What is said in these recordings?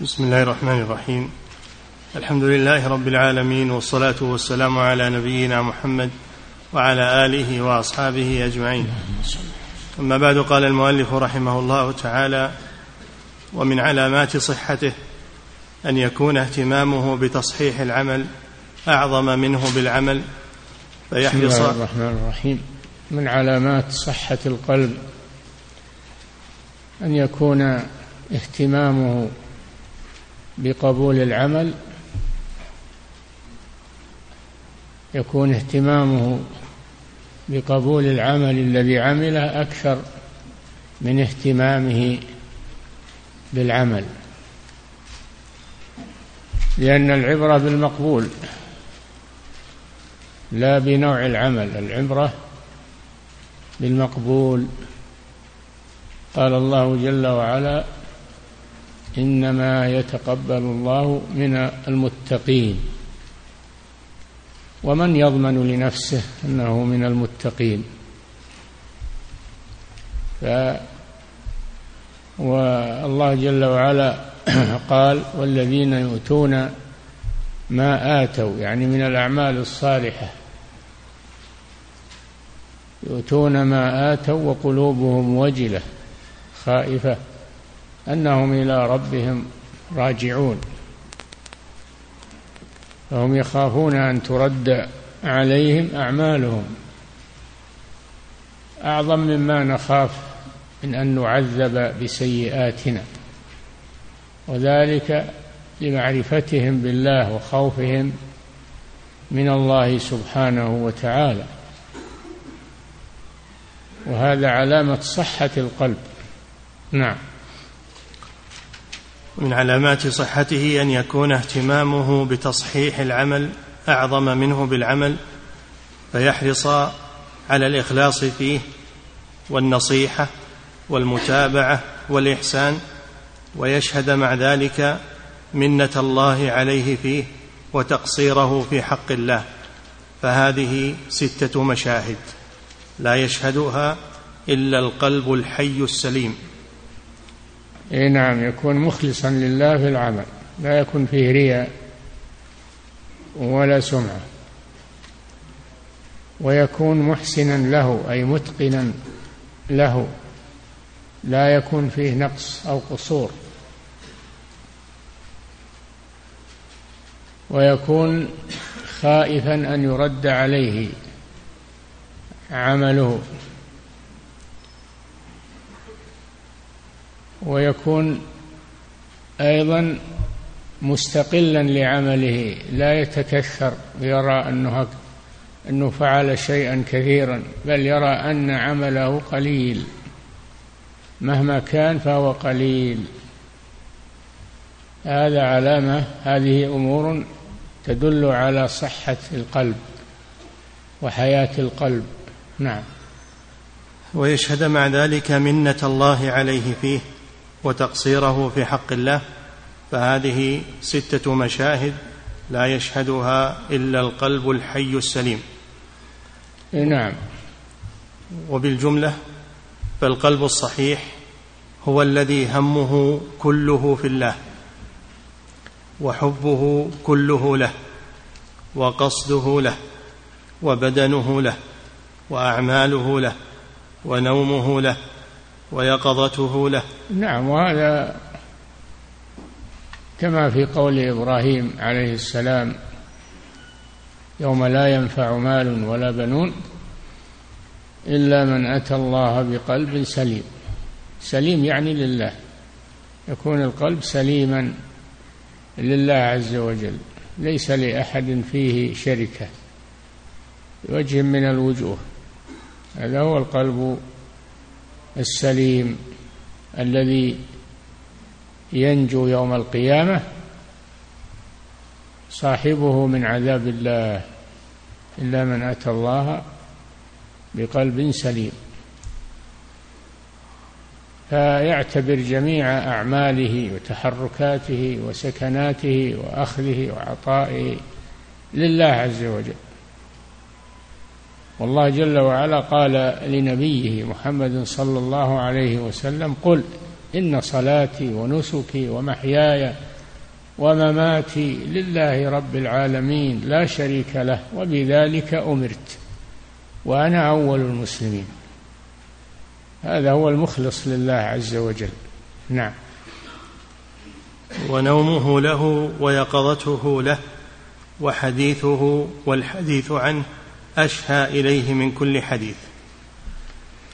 بسم الله الرحمن الرحيم. الحمد لله رب العالمين والصلاة والسلام على نبينا محمد وعلى آله وأصحابه أجمعين. أما بعد قال المؤلف رحمه الله تعالى ومن علامات صحته أن يكون اهتمامه بتصحيح العمل أعظم منه بالعمل فيحرص بسم الله الرحمن الرحيم. من علامات صحة القلب أن يكون اهتمامه بقبول العمل يكون اهتمامه بقبول العمل الذي عمله أكثر من اهتمامه بالعمل. لأن العبرة بالمقبول لا بنوع العمل العبرة بالمقبول. قال الله جل وعلا إنما يتقبل الله من المتقين. ومن يضمن لنفسه أنه من المتقين. ف والله جل وعلا قال والذين يؤتون ما آتوا يعني من الأعمال الصالحة. يؤتون ما آتوا وقلوبهم وجلة خائفة. أنهم إلى ربهم راجعون. فهم يخافون أن ترد عليهم أعمالهم. أعظم مما نخاف من أن نعذب بسيئاتنا وذلك لمعرفتهم بالله وخوفهم من الله سبحانه وتعالى. وهذا علامة صحة القلب. نعم. من علامات صحته أن يكون اهتمامه بتصحيح العمل أعظم منه بالعمل فيحرص على الإخلاص فيه والنصيحة والمتابعة والإحسان ويشهد مع ذلك منة الله عليه فيه وتقصيره في حق الله. فهذه ستة مشاهد لا يشهدها إلا القلب الحي السليم. إي نعم يكون مخلصا لله في العمل لا يكون فيه رياء ولا سمعة. ويكون محسنا له أي متقنا له لا يكون فيه نقص أو قصور. ويكون خائفا أن يرد عليه عمله. ويكون أيضا مستقلا لعمله لا يتكثر يرى أنه أنه فعل شيئا كثيرا بل يرى أن عمله قليل. مهما كان فهو قليل. هذا علامة هذه أمور تدل على صحة القلب وحياة القلب. نعم. ويشهد مع ذلك منة الله عليه فيه. وتقصيره في حق الله فهذه ستة مشاهد لا يشهدها إلا القلب الحي السليم. نعم. وبالجملة فالقلب الصحيح هو الذي همه كله في الله وحبه كله له وقصده له وبدنه له وأعماله له ونومه له ويقظته له. نعم وهذا كما في قول إبراهيم عليه السلام يوم لا ينفع مال ولا بنون إلا من أتى الله بقلب سليم. سليم يعني لله. يكون القلب سليما لله عز وجل ليس لأحد فيه شركة. بوجه من الوجوه. هذا هو القلب السليم الذي ينجو يوم القيامة صاحبه من عذاب الله إلا من أتى الله بقلب سليم. فيعتبر جميع أعماله وتحركاته وسكناته وأخذه وعطائه لله عز وجل. والله جل وعلا قال لنبيه محمد صلى الله عليه وسلم قل إن صلاتي ونسكي ومحياي ومماتي لله رب العالمين لا شريك له وبذلك أمرت وأنا أول المسلمين. هذا هو المخلص لله عز وجل. نعم. ونومه له ويقظته له وحديثه والحديث عنه أشهى إليه من كل حديث.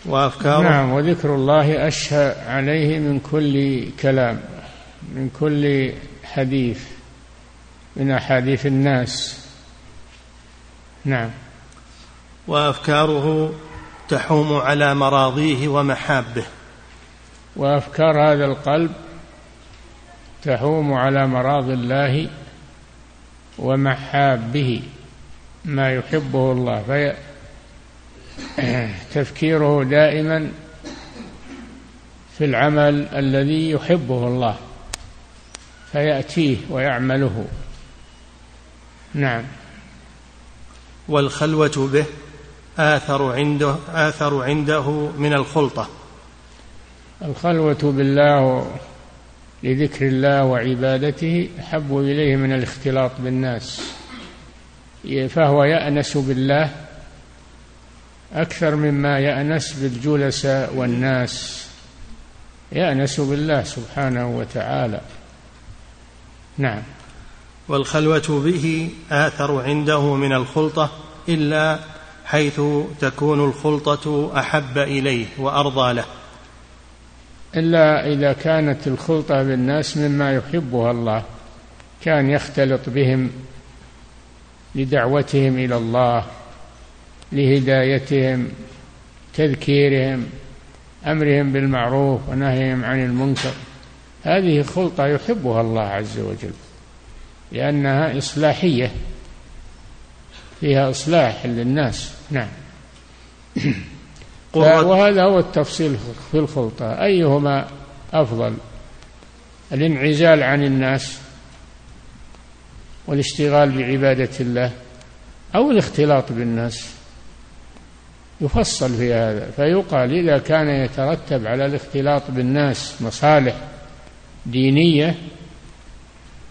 وأفكاره؟ نعم وذكر الله أشهى عليه من كل كلام من كل حديث من أحاديث الناس. نعم. وأفكاره تحوم على مراضيه ومحابه. وأفكار هذا القلب تحوم على مراض الله ومحابه. ما يحبه الله في تفكيره دائما في العمل الذي يحبه الله فيأتيه ويعمله. نعم. والخلوة به آثر عنده آثر عنده من الخلطة. الخلوة بالله لذكر الله وعبادته أحب إليه من الاختلاط بالناس. فهو يأنس بالله أكثر مما يأنس بالجلساء والناس. يأنس بالله سبحانه وتعالى. نعم. والخلوة به آثر عنده من الخلطة إلا حيث تكون الخلطة أحب إليه وأرضى له. إلا إذا كانت الخلطة بالناس مما يحبها الله كان يختلط بهم لدعوتهم إلى الله لهدايتهم تذكيرهم أمرهم بالمعروف ونهيهم عن المنكر. هذه خلطة يحبها الله عز وجل لأنها إصلاحية فيها إصلاح للناس. نعم. وهذا هو التفصيل في الخلطة. أيهما أفضل؟ الانعزال عن الناس والاشتغال بعبادة الله أو الاختلاط بالناس يفصل في هذا فيقال إذا كان يترتب على الاختلاط بالناس مصالح دينية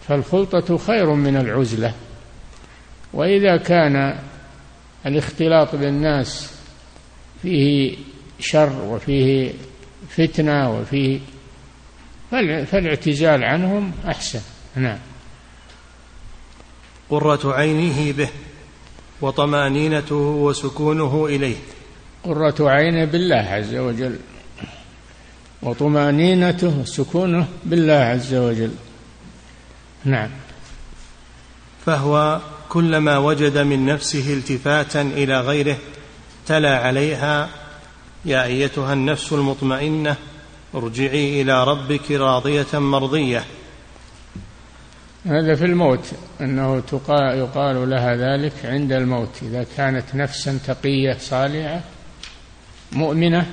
فالخلطة خير من العزلة. وإذا كان الاختلاط بالناس فيه شر وفيه فتنة وفيه فالاعتزال عنهم أحسن. نعم. قرة عينه به وطمأنينته وسكونه إليه. قرة عينه بالله عز وجل وطمأنينته وسكونه بالله عز وجل. نعم. فهو كلما وجد من نفسه التفاتا إلى غيره تلا عليها يا أيتها النفس المطمئنة ارجعي إلى ربك راضية مرضية. هذا في الموت أنه يقال لها ذلك عند الموت. إذا كانت نفسا تقية صالحة مؤمنة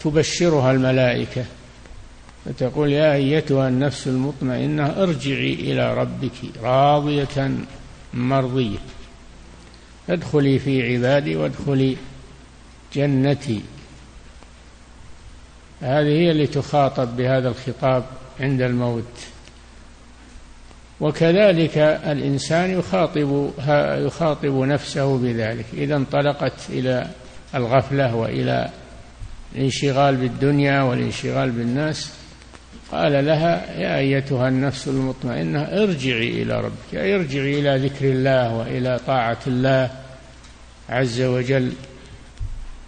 تبشرها الملائكة فتقول يا أيتها النفس المطمئنة ارجعي إلى ربك راضية مرضية. ادخلي في عبادي وادخلي جنتي. هذه هي اللي تخاطب بهذا الخطاب عند الموت. وكذلك الإنسان يخاطب يخاطب نفسه بذلك. إذا انطلقت إلى الغفلة وإلى الانشغال بالدنيا والانشغال بالناس قال لها يا أيتها النفس المطمئنة ارجعي إلى ربك ارجعي إلى ذكر الله وإلى طاعة الله عز وجل.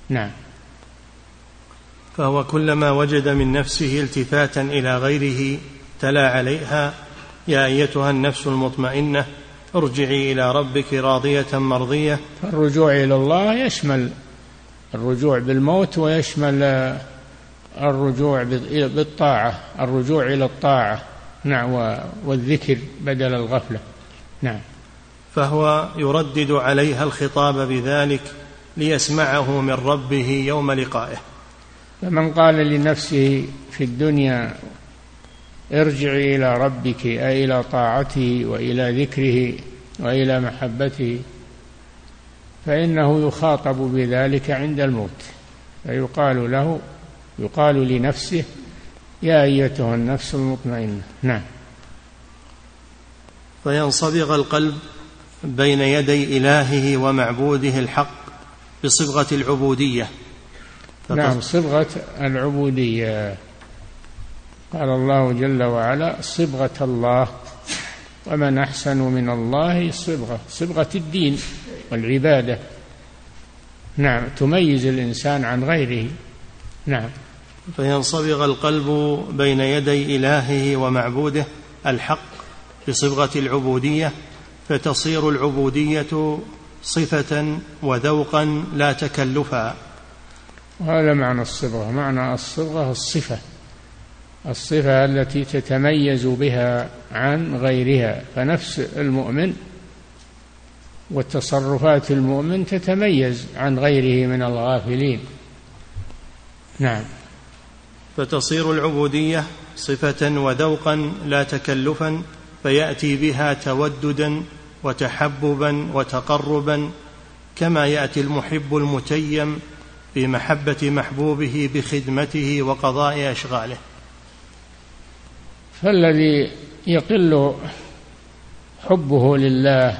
نعم. فهو كلما وجد من نفسه التفاتا إلى غيره تلا عليها يا أيتها النفس المطمئنة ارجعي إلى ربك راضية مرضية. الرجوع إلى الله يشمل الرجوع بالموت ويشمل الرجوع بالطاعة الرجوع إلى الطاعة. نعم والذكر بدل الغفلة. نعم. فهو يردد عليها الخطاب بذلك ليسمعه من ربه يوم لقائه. فمن قال لنفسه في الدنيا ارجعي إلى ربك أي إلى طاعته وإلى ذكره وإلى محبته فإنه يخاطب بذلك عند الموت فيقال له يقال لنفسه يا أيتها النفس المطمئنة. نعم. فينصبغ القلب بين يدي إلهه ومعبوده الحق بصبغة العبودية. نعم صبغة العبودية. قال الله جل وعلا صبغة الله ومن أحسن من الله صبغة صبغة الدين والعبادة. نعم تميز الإنسان عن غيره. نعم. فينصبغ القلب بين يدي إلهه ومعبوده الحق بصبغة العبودية فتصير العبودية صفة وذوقا لا تكلفا. وهذا معنى الصبغة. معنى الصبغة الصفة. الصفة التي تتميز بها عن غيرها فنفس المؤمن والتصرفات المؤمن تتميز عن غيره من الغافلين. نعم. فتصير العبودية صفة وذوقا لا تكلفا فيأتي بها توددا وتحببا وتقربا كما يأتي المحب المتيم في محبة محبوبه بخدمته وقضاء أشغاله. فالذي يقل حبه لله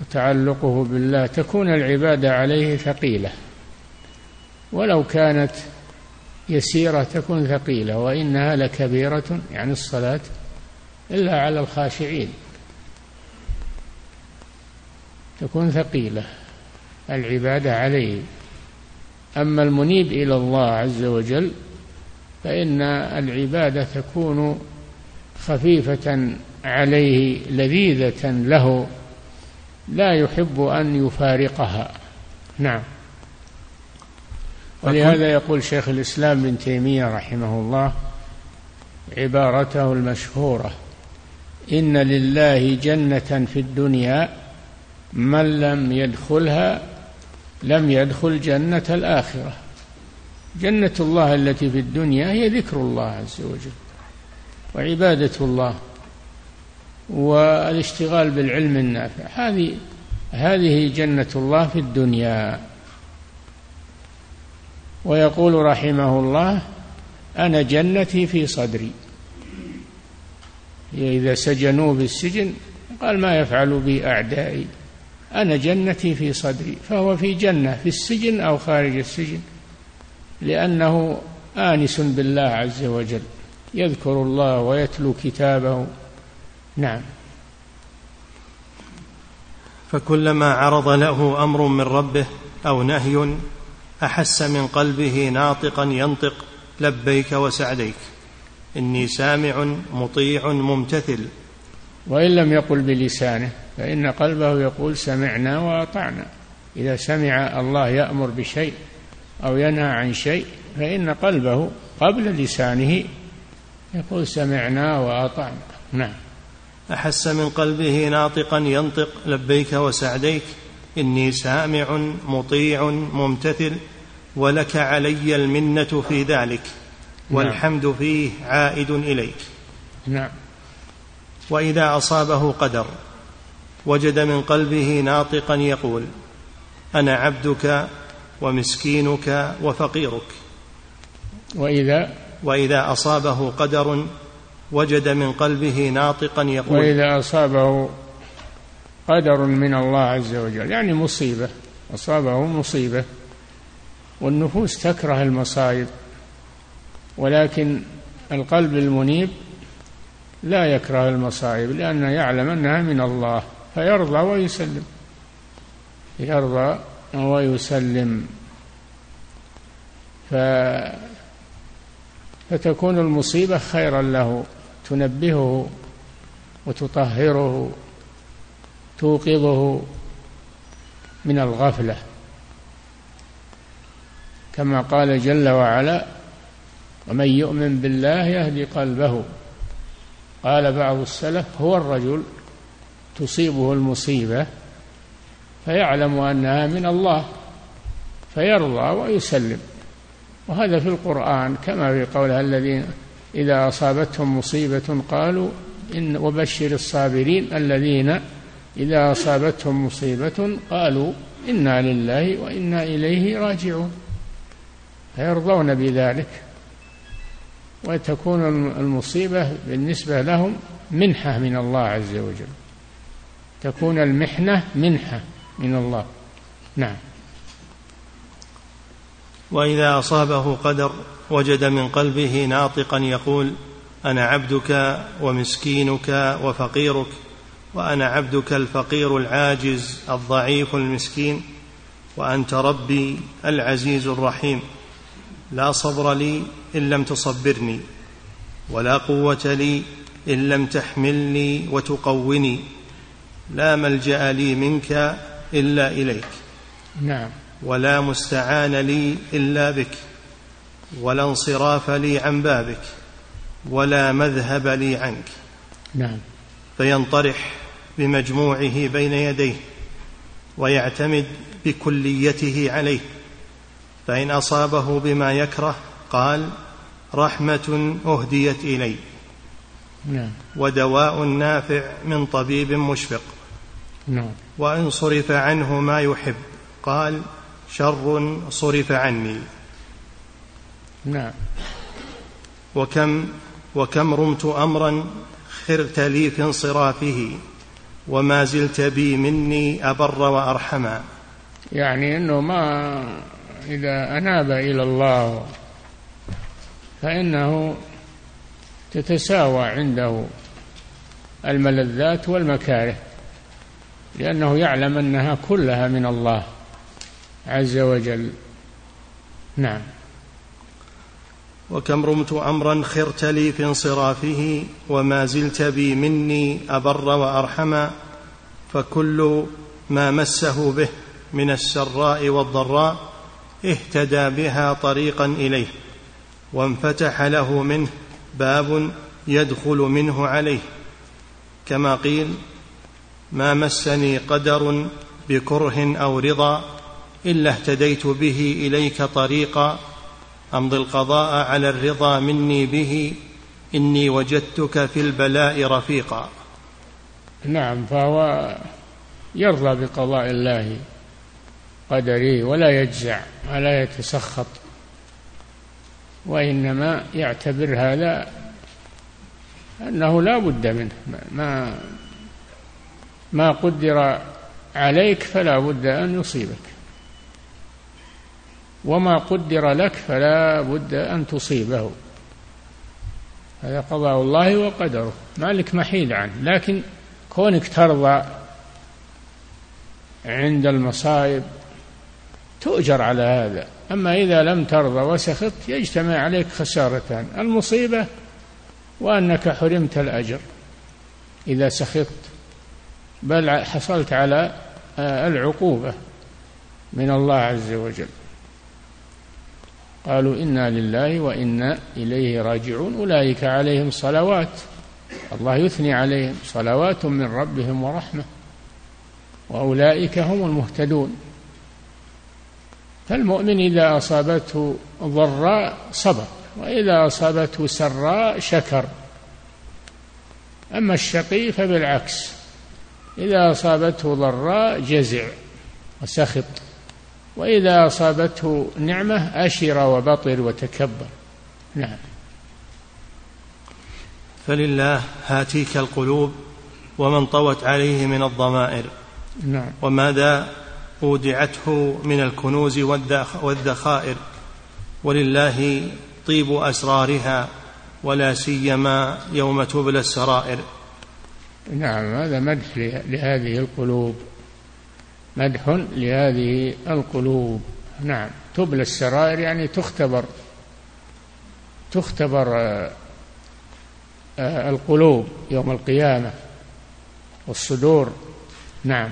وتعلقه بالله تكون العبادة عليه ثقيلة. ولو كانت يسيرة تكون ثقيلة وإنها لكبيرة يعني الصلاة إلا على الخاشعين. تكون ثقيلة العبادة عليه. أما المنيب إلى الله عز وجل فإن العبادة تكون خفيفة عليه لذيذة له لا يحب أن يفارقها. نعم. ولهذا يقول شيخ الإسلام ابن تيمية رحمه الله عبارته المشهورة إن لله جنة في الدنيا من لم يدخلها لم يدخل جنة الآخرة. جنة الله التي في الدنيا هي ذكر الله عز وجل. وعبادة الله والاشتغال بالعلم النافع. هذه هذه جنة الله في الدنيا. ويقول رحمه الله أنا جنتي في صدري. إذا سجنوه بالسجن قال ما يفعل بي أعدائي أنا جنتي في صدري. فهو في جنة في السجن أو خارج السجن. لأنه آنس بالله عز وجل. يذكر الله ويتلو كتابه. نعم. فكلما عرض له أمر من ربه أو نهي أحس من قلبه ناطقا ينطق لبيك وسعديك. إني سامع مطيع ممتثل. وإن لم يقل بلسانه فإن قلبه يقول سمعنا وأطعنا. إذا سمع الله يأمر بشيء أو ينهى عن شيء فإن قلبه قبل لسانه يقول سمعنا وأطعنا. نعم. أحس من قلبه ناطقا ينطق لبيك وسعديك إني سامع مطيع ممتثل ولك علي المنة في ذلك نعم. والحمد فيه عائد إليك. نعم. وإذا أصابه قدر وجد من قلبه ناطقا يقول أنا عبدك ومسكينك وفقيرك. وإذا وإذا أصابه قدر وجد من قلبه ناطقا يقول وإذا أصابه قدر من الله عز وجل يعني مصيبة أصابه مصيبة والنفوس تكره المصائب ولكن القلب المنيب لا يكره المصائب لأنه يعلم أنها من الله فيرضى ويسلم يرضى ويسلم. ف فتكون المصيبة خيرا له تنبهه وتطهره توقظه من الغفلة. كما قال جل وعلا ومن يؤمن بالله يهدي قلبه. قال بعض السلف هو الرجل تصيبه المصيبة فيعلم أنها من الله فيرضى ويسلم. وهذا في القرآن كما في قولها الذين إذا أصابتهم مصيبة قالوا إن وبشر الصابرين الذين إذا أصابتهم مصيبة قالوا إنا لله وإنا إليه راجعون. فيرضون بذلك وتكون المصيبة بالنسبة لهم منحة من الله عز وجل. تكون المحنة منحة من الله. نعم. وإذا أصابه قدر وجد من قلبه ناطقا يقول أنا عبدك ومسكينك وفقيرك وأنا عبدك الفقير العاجز الضعيف المسكين وأنت ربي العزيز الرحيم. لا صبر لي إن لم تصبرني ولا قوة لي إن لم تحملني وتقوني لا ملجأ لي منك إلا إليك. نعم. ولا مستعان لي إلا بك ولا انصراف لي عن بابك ولا مذهب لي عنك. نعم. فينطرح بمجموعه بين يديه ويعتمد بكليته عليه. فإن أصابه بما يكره قال رحمة أهديت إلي. نعم. ودواء نافع من طبيب مشفق. نعم. وإن صرف عنه ما يحب قال شر صرف عني. نعم. وكم وكم رمت أمرا خرت لي في انصرافه وما زلت بي مني أبر وأرحما. يعني أنه ما إذا أناب إلى الله فإنه تتساوى عنده الملذات والمكاره لأنه يعلم أنها كلها من الله. عز وجل. نعم. وكم رمت أمرا خرت لي في انصرافه وما زلت بي مني أبر وارحما فكل ما مسه به من السراء والضراء اهتدى بها طريقا إليه وانفتح له منه باب يدخل منه عليه. كما قيل ما مسني قدر بكره أو رضا إلا اهتديت به إليك طريقا امضي القضاء على الرضا مني به إني وجدتك في البلاء رفيقا. نعم فهو يرضى بقضاء الله قدره ولا يجزع ولا يتسخط وإنما يعتبر هذا أنه لا بد منه. ما ما قدر عليك فلا بد أن يصيبك. وما قدر لك فلا بد أن تصيبه. هذا قضاء الله وقدره. ما لك محيد عنه. لكن كونك ترضى عند المصائب تؤجر على هذا. أما إذا لم ترضى وسخطت يجتمع عليك خسارتان. المصيبة وأنك حرمت الأجر إذا سخطت. بل حصلت على العقوبة من الله عز وجل. قالوا إنا لله وإنا إليه راجعون. أولئك عليهم صلوات. الله يثني عليهم. صلوات من ربهم ورحمة. وأولئك هم المهتدون. فالمؤمن إذا أصابته ضراء صبر وإذا أصابته سراء شكر. أما الشقي فبالعكس إذا أصابته ضراء جزع وسخط. وإذا أصابته نعمة أشر وبطر وتكبر. نعم. فلله هاتيك القلوب ومن طوت عليه من الضمائر. نعم. وماذا اودعته من الكنوز والذخائر. ولله طيب أسرارها ولا سيما يوم تبلى السرائر. نعم هذا مدح لهذه القلوب. مدح لهذه القلوب. نعم. تبلى السرائر يعني تختبر تختبر آه، آه، القلوب يوم القيامة والصدور. نعم.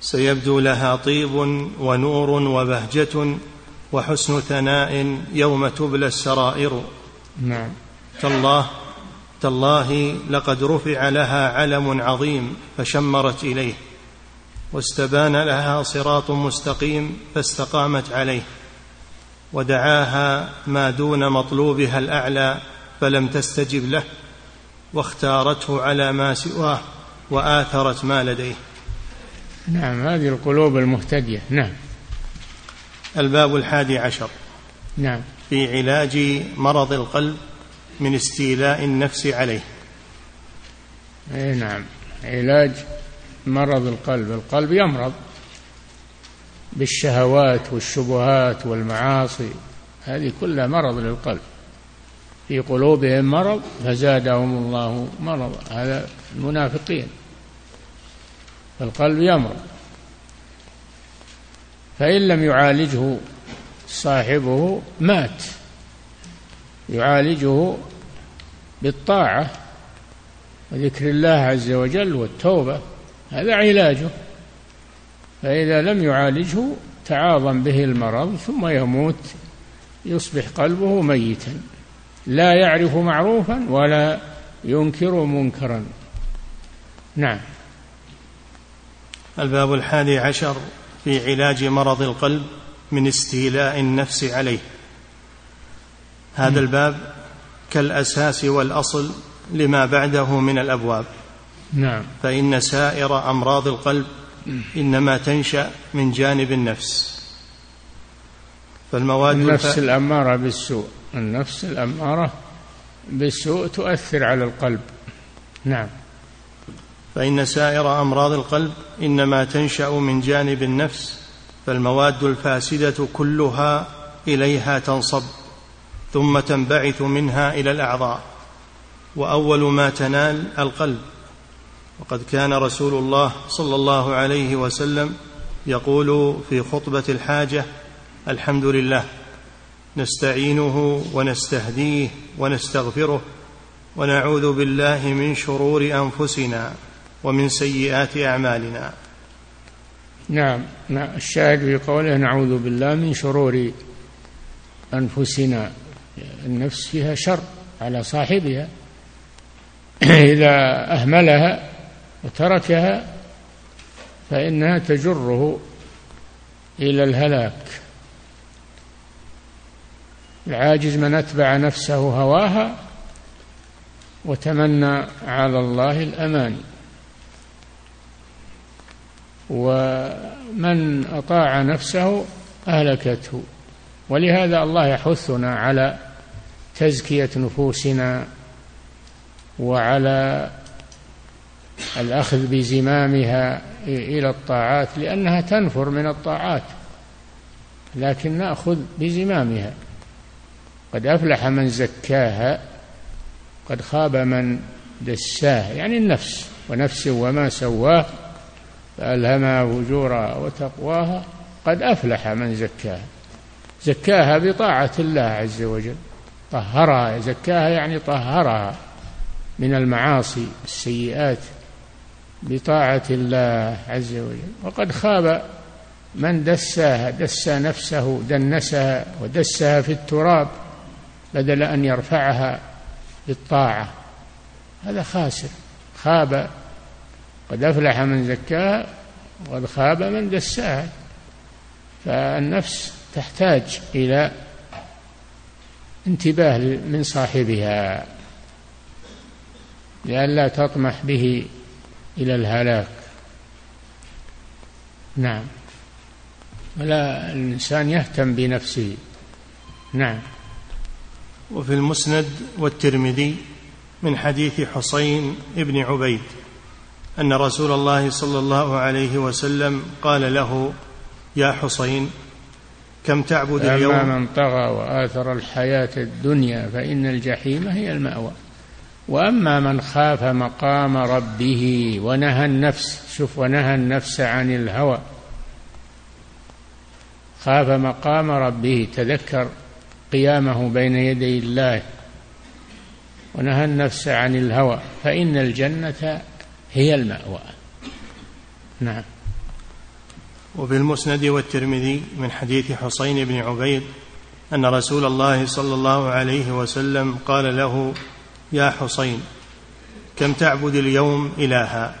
سيبدو لها طيب ونور وبهجة وحسن ثناء يوم تبلى السرائر. نعم. تالله تالله لقد رفع لها علم عظيم فشمرت إليه. واستبان لها صراط مستقيم فاستقامت عليه ودعاها ما دون مطلوبها الأعلى فلم تستجب له واختارته على ما سواه وآثرت ما لديه. نعم هذه القلوب المهتدية. نعم. الباب الحادي عشر. نعم. في علاج مرض القلب من استيلاء النفس عليه. اي نعم. علاج مرض القلب. القلب يمرض بالشهوات والشبهات والمعاصي. هذه كلها مرض للقلب. في قلوبهم مرض فزادهم الله مرضا. هذا المنافقين. فالقلب يمرض. فإن لم يعالجه صاحبه مات. يعالجه بالطاعة وذكر الله عز وجل والتوبة. هذا علاجه. فإذا لم يعالجه تعاظم به المرض ثم يموت يصبح قلبه ميتا. لا يعرف معروفا ولا ينكر منكرا. نعم. الباب الحادي عشر في علاج مرض القلب من استيلاء النفس عليه. هذا الباب كالأساس والأصل لما بعده من الأبواب. نعم. فإن سائر أمراض القلب إنما تنشأ من جانب النفس. فالمواد النفس الف... الأمارة بالسوء. النفس الأمارة بالسوء تؤثر على القلب. نعم. فإن سائر أمراض القلب إنما تنشأ من جانب النفس فالمواد الفاسدة كلها إليها تنصب ثم تنبعث منها إلى الأعضاء وأول ما تنال القلب وقد كان رسول الله صلى الله عليه وسلم يقول في خطبة الحاجة الحمد لله نستعينه ونستهديه ونستغفره ونعوذ بالله من شرور أنفسنا ومن سيئات أعمالنا. نعم الشاهد في قوله نعوذ بالله من شرور أنفسنا النفس فيها شر على صاحبها إذا أهملها وتركها فإنها تجره إلى الهلاك. العاجز من أتبع نفسه هواها وتمنى على الله الأمان. ومن أطاع نفسه أهلكته. ولهذا الله يحثنا على تزكية نفوسنا وعلى الأخذ بزمامها إلى الطاعات لأنها تنفر من الطاعات لكن نأخذ بزمامها. قد أفلح من زكاها قد خاب من دساها يعني النفس ونفس وما سواه فألهمها فجورها وتقواها قد أفلح من زكاها. زكاها بطاعة الله عز وجل. طهرها زكاها يعني طهرها من المعاصي السيئات. بطاعة الله عز وجل. وقد خاب من دساها دسى نفسه دنسها ودسها في التراب بدل أن يرفعها بالطاعة. هذا خاسر. خاب قد أفلح من زكاها وقد خاب من دساها. فالنفس تحتاج إلى انتباه من صاحبها لئلا تطمح به إلى الهلاك. نعم. ولا الإنسان يهتم بنفسه. نعم. وفي المسند والترمذي من حديث حسين بن عبيد أن رسول الله صلى الله عليه وسلم قال له يا حسين كم تعبد اليوم؟ أما من طغى وآثر الحياة الدنيا فإن الجحيم هي المأوى. وأما من خاف مقام ربه ونهى النفس شوف ونهى النفس عن الهوى. خاف مقام ربه تذكر قيامه بين يدي الله ونهى النفس عن الهوى. فإن الجنة هي المأوى. نعم. وفي المسند والترمذي من حديث حسين بن عبيد أن رسول الله صلى الله عليه وسلم قال له يا حسين كم تعبد اليوم إلها؟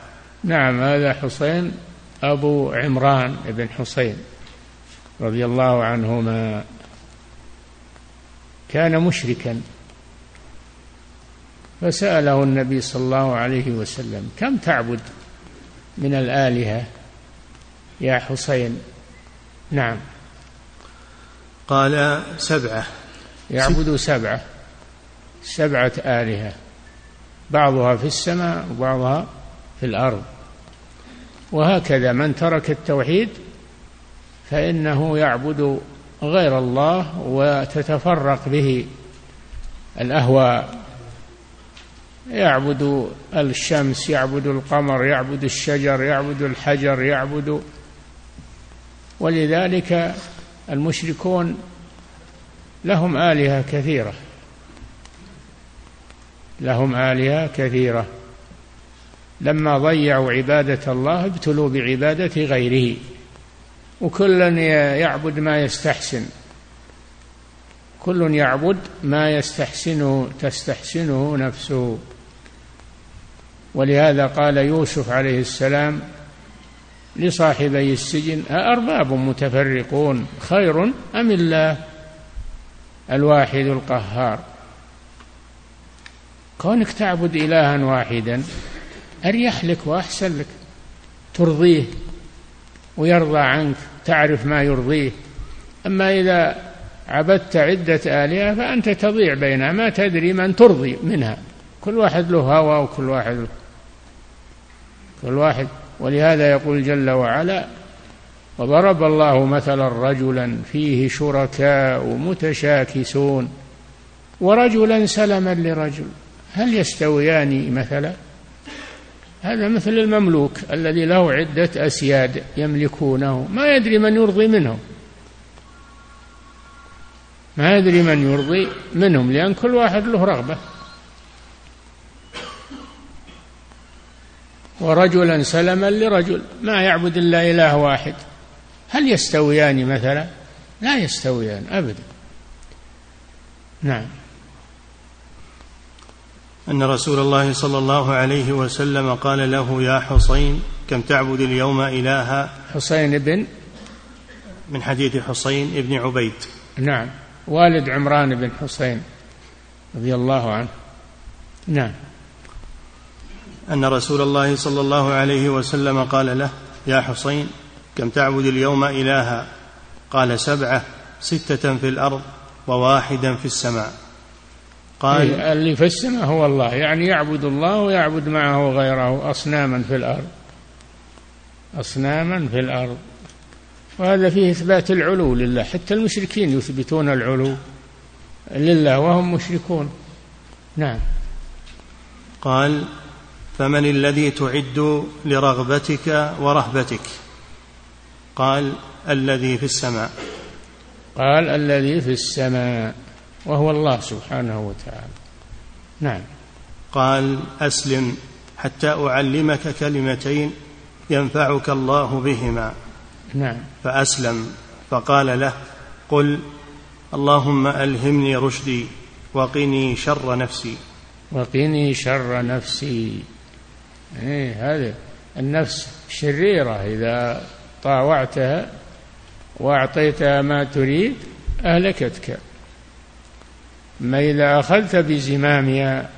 نعم هذا حسين أبو عمران بن حسين رضي الله عنهما كان مشركا. فسأله النبي صلى الله عليه وسلم كم تعبد من الآلهة يا حسين؟ نعم. قال سبعة. يعبد سبعة. سبعة آلهة بعضها في السماء وبعضها في الأرض. وهكذا من ترك التوحيد فإنه يعبد غير الله وتتفرق به الأهواء. يعبد الشمس يعبد القمر يعبد الشجر يعبد الحجر يعبد. ولذلك المشركون لهم آلهة كثيرة. لهم آلهة كثيرة. لما ضيعوا عبادة الله ابتلوا بعبادة غيره وكلا يعبد ما يستحسن. كل يعبد ما يستحسنه تستحسنه نفسه. ولهذا قال يوسف عليه السلام لصاحبي السجن أأرباب متفرقون خير أم الله؟ الواحد القهار. كونك تعبد إلها واحدا أريح لك وأحسن لك. ترضيه ويرضى عنك تعرف ما يرضيه. أما إذا عبدت عدة آلهة فأنت تضيع بينها ما تدري من ترضي منها. كل واحد له هوى وكل واحد له. كل واحد. ولهذا يقول جل وعلا وضرب الله مثلا رجلا فيه شركاء متشاكسون ورجلا سلما لرجل. هل يستويان مثلا؟ هذا مثل المملوك الذي له عدة أسياد يملكونه. ما يدري من يرضي منهم. ما يدري من يرضي منهم لأن كل واحد له رغبة. ورجلا سلما لرجل ما يعبد إلا إله واحد. هل يستويان مثلا؟ لا يستويان أبدا. نعم. أن رسول الله صلى الله عليه وسلم قال له يا حسين كم تعبد اليوم إلها؟ حسين بن من حديث حسين بن عبيد. نعم. والد عمران بن حسين رضي الله عنه. نعم. أن رسول الله صلى الله عليه وسلم قال له يا حسين كم تعبد اليوم إلها؟ قال سبعة ستة في الأرض وواحدا في السماء. قال إيه، اللي في السماء هو الله يعني يعبد الله ويعبد معه غيره أصناما في الأرض. أصناما في الأرض. وهذا فيه إثبات العلو لله. حتى المشركين يثبتون العلو لله وهم مشركون. نعم. قال فمن الذي تعد لرغبتك ورهبتك؟ قال الذي في السماء. قال الذي في السماء. وهو الله سبحانه وتعالى. نعم. قال أسلم حتى أعلمك كلمتين ينفعك الله بهما. نعم. فأسلم فقال له قل اللهم ألهمني رشدي وقني شر نفسي. وقني شر نفسي. إيه هذا النفس شريرة. إذا طاوعتها وأعطيتها ما تريد أهلكتك. أما إذا أخذت بزمامها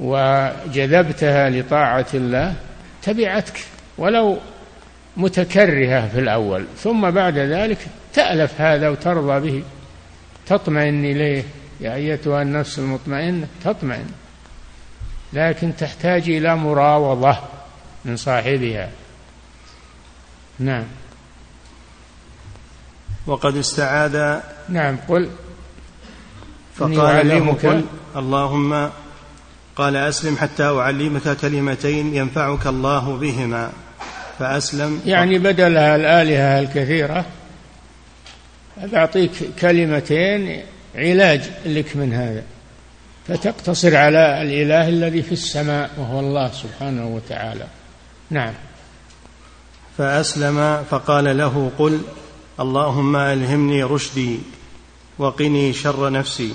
وجذبتها لطاعة الله تبعتك ولو متكرهة في الأول. ثم بعد ذلك تألف هذا وترضى به. تطمئن إليه. يا أيتها النفس المطمئنة تطمئن. لكن تحتاج إلى مراوضة من صاحبها. نعم. وقد استعاذ نعم قل. فقال قل اللهم قال أسلم حتى أعلمك كلمتين ينفعك الله بهما. فأسلم. يعني بدلها الآلهة الكثيرة أعطيك كلمتين علاج لك من هذا. فتقتصر على الإله الذي في السماء وهو الله سبحانه وتعالى. نعم. فأسلم فقال له قل اللهم ألهمني رشدي وقني شر نفسي.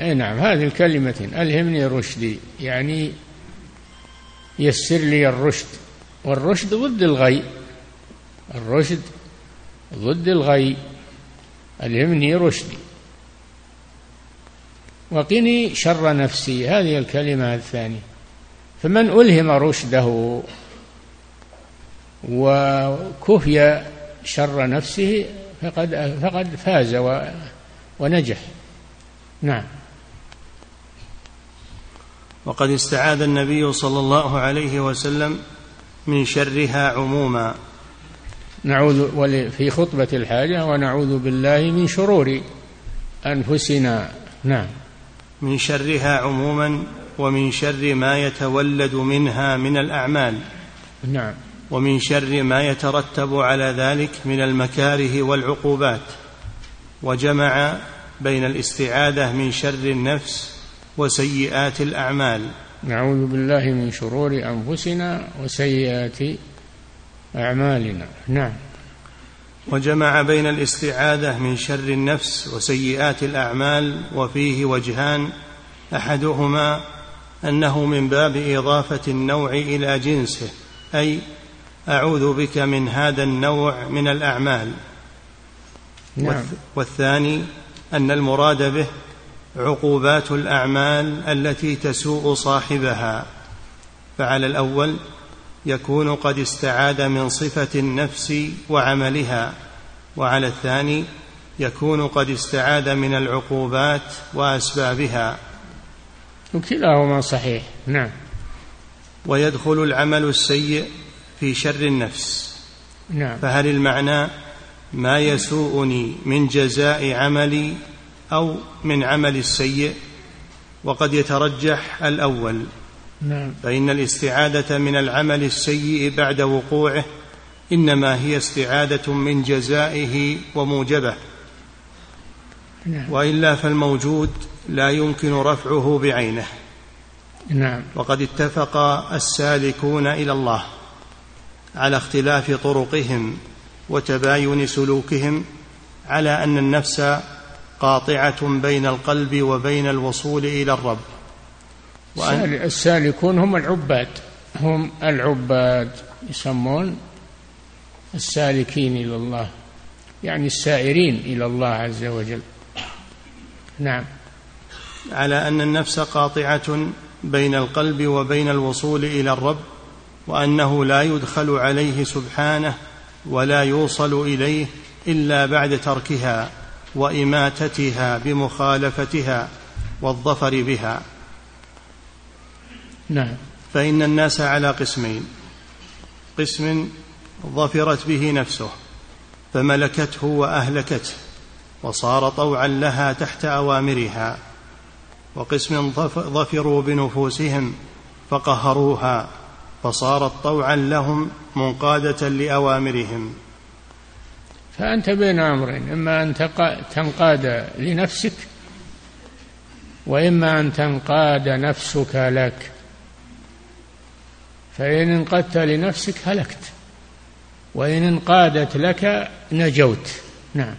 اي نعم هذه الكلمتين ألهمني رشدي يعني يسر لي الرشد. والرشد ضد الغي. الرشد ضد الغي. ألهمني رشدي. وقني شر نفسي هذه الكلمة الثانية. فمن ألهم رشده وكفي شر نفسه فقد فقد فاز ونجح. نعم. وقد استعاذ النبي صلى الله عليه وسلم من شرها عموما. نعوذ في خطبة الحاجة ونعوذ بالله من شرور أنفسنا. نعم. من شرها عموما ومن شر ما يتولد منها من الأعمال. نعم. ومن شر ما يترتب على ذلك من المكاره والعقوبات. وجمع بين الاستعاذة من شر النفس وسيئات الأعمال. نعوذ بالله من شرور أنفسنا وسيئات أعمالنا. نعم. وجمع بين الاستعاذة من شر النفس وسيئات الأعمال وفيه وجهان. أحدهما أنه من باب إضافة النوع إلى جنسه أي أعوذ بك من هذا النوع من الأعمال. نعم. والثاني أن المراد به عقوبات الأعمال التي تسوء صاحبها. فعلى الأول يكون قد استعاد من صفة النفس وعملها وعلى الثاني يكون قد استعاد من العقوبات وأسبابها. وكلاهما صحيح نعم. ويدخل العمل السيء في شر النفس. نعم. فهل المعنى ما يسوءني من جزاء عملي أو من عمل السيء وقد يترجح الأول. نعم. فإن الاستعادة من العمل السيء بعد وقوعه إنما هي استعادة من جزائه وموجبه. نعم. وإلا فالموجود لا يمكن رفعه بعينه. نعم. وقد اتفق السالكون إلى الله على اختلاف طرقهم وتباين سلوكهم على أن النفس قاطعة بين القلب وبين الوصول إلى الرب. وأن السالكون هم العباد. هم العباد يسمون السالكين إلى الله. يعني السائرين إلى الله عز وجل. نعم. على أن النفس قاطعة بين القلب وبين الوصول إلى الرب وأنه لا يدخل عليه سبحانه ولا يوصل إليه إلا بعد تركها. وإماتتها بمخالفتها والظفر بها. نعم. فإن الناس على قسمين. قسم ظفرت به نفسه فملكته وأهلكته وصار طوعا لها تحت أوامرها. وقسم ظفروا بنفوسهم فقهروها فصارت طوعا لهم منقادة لأوامرهم. فأنت بين أمرين إما أن تنقاد لنفسك وإما أن تنقاد نفسك لك. فإن انقدت لنفسك هلكت وإن انقادت لك نجوت. نعم.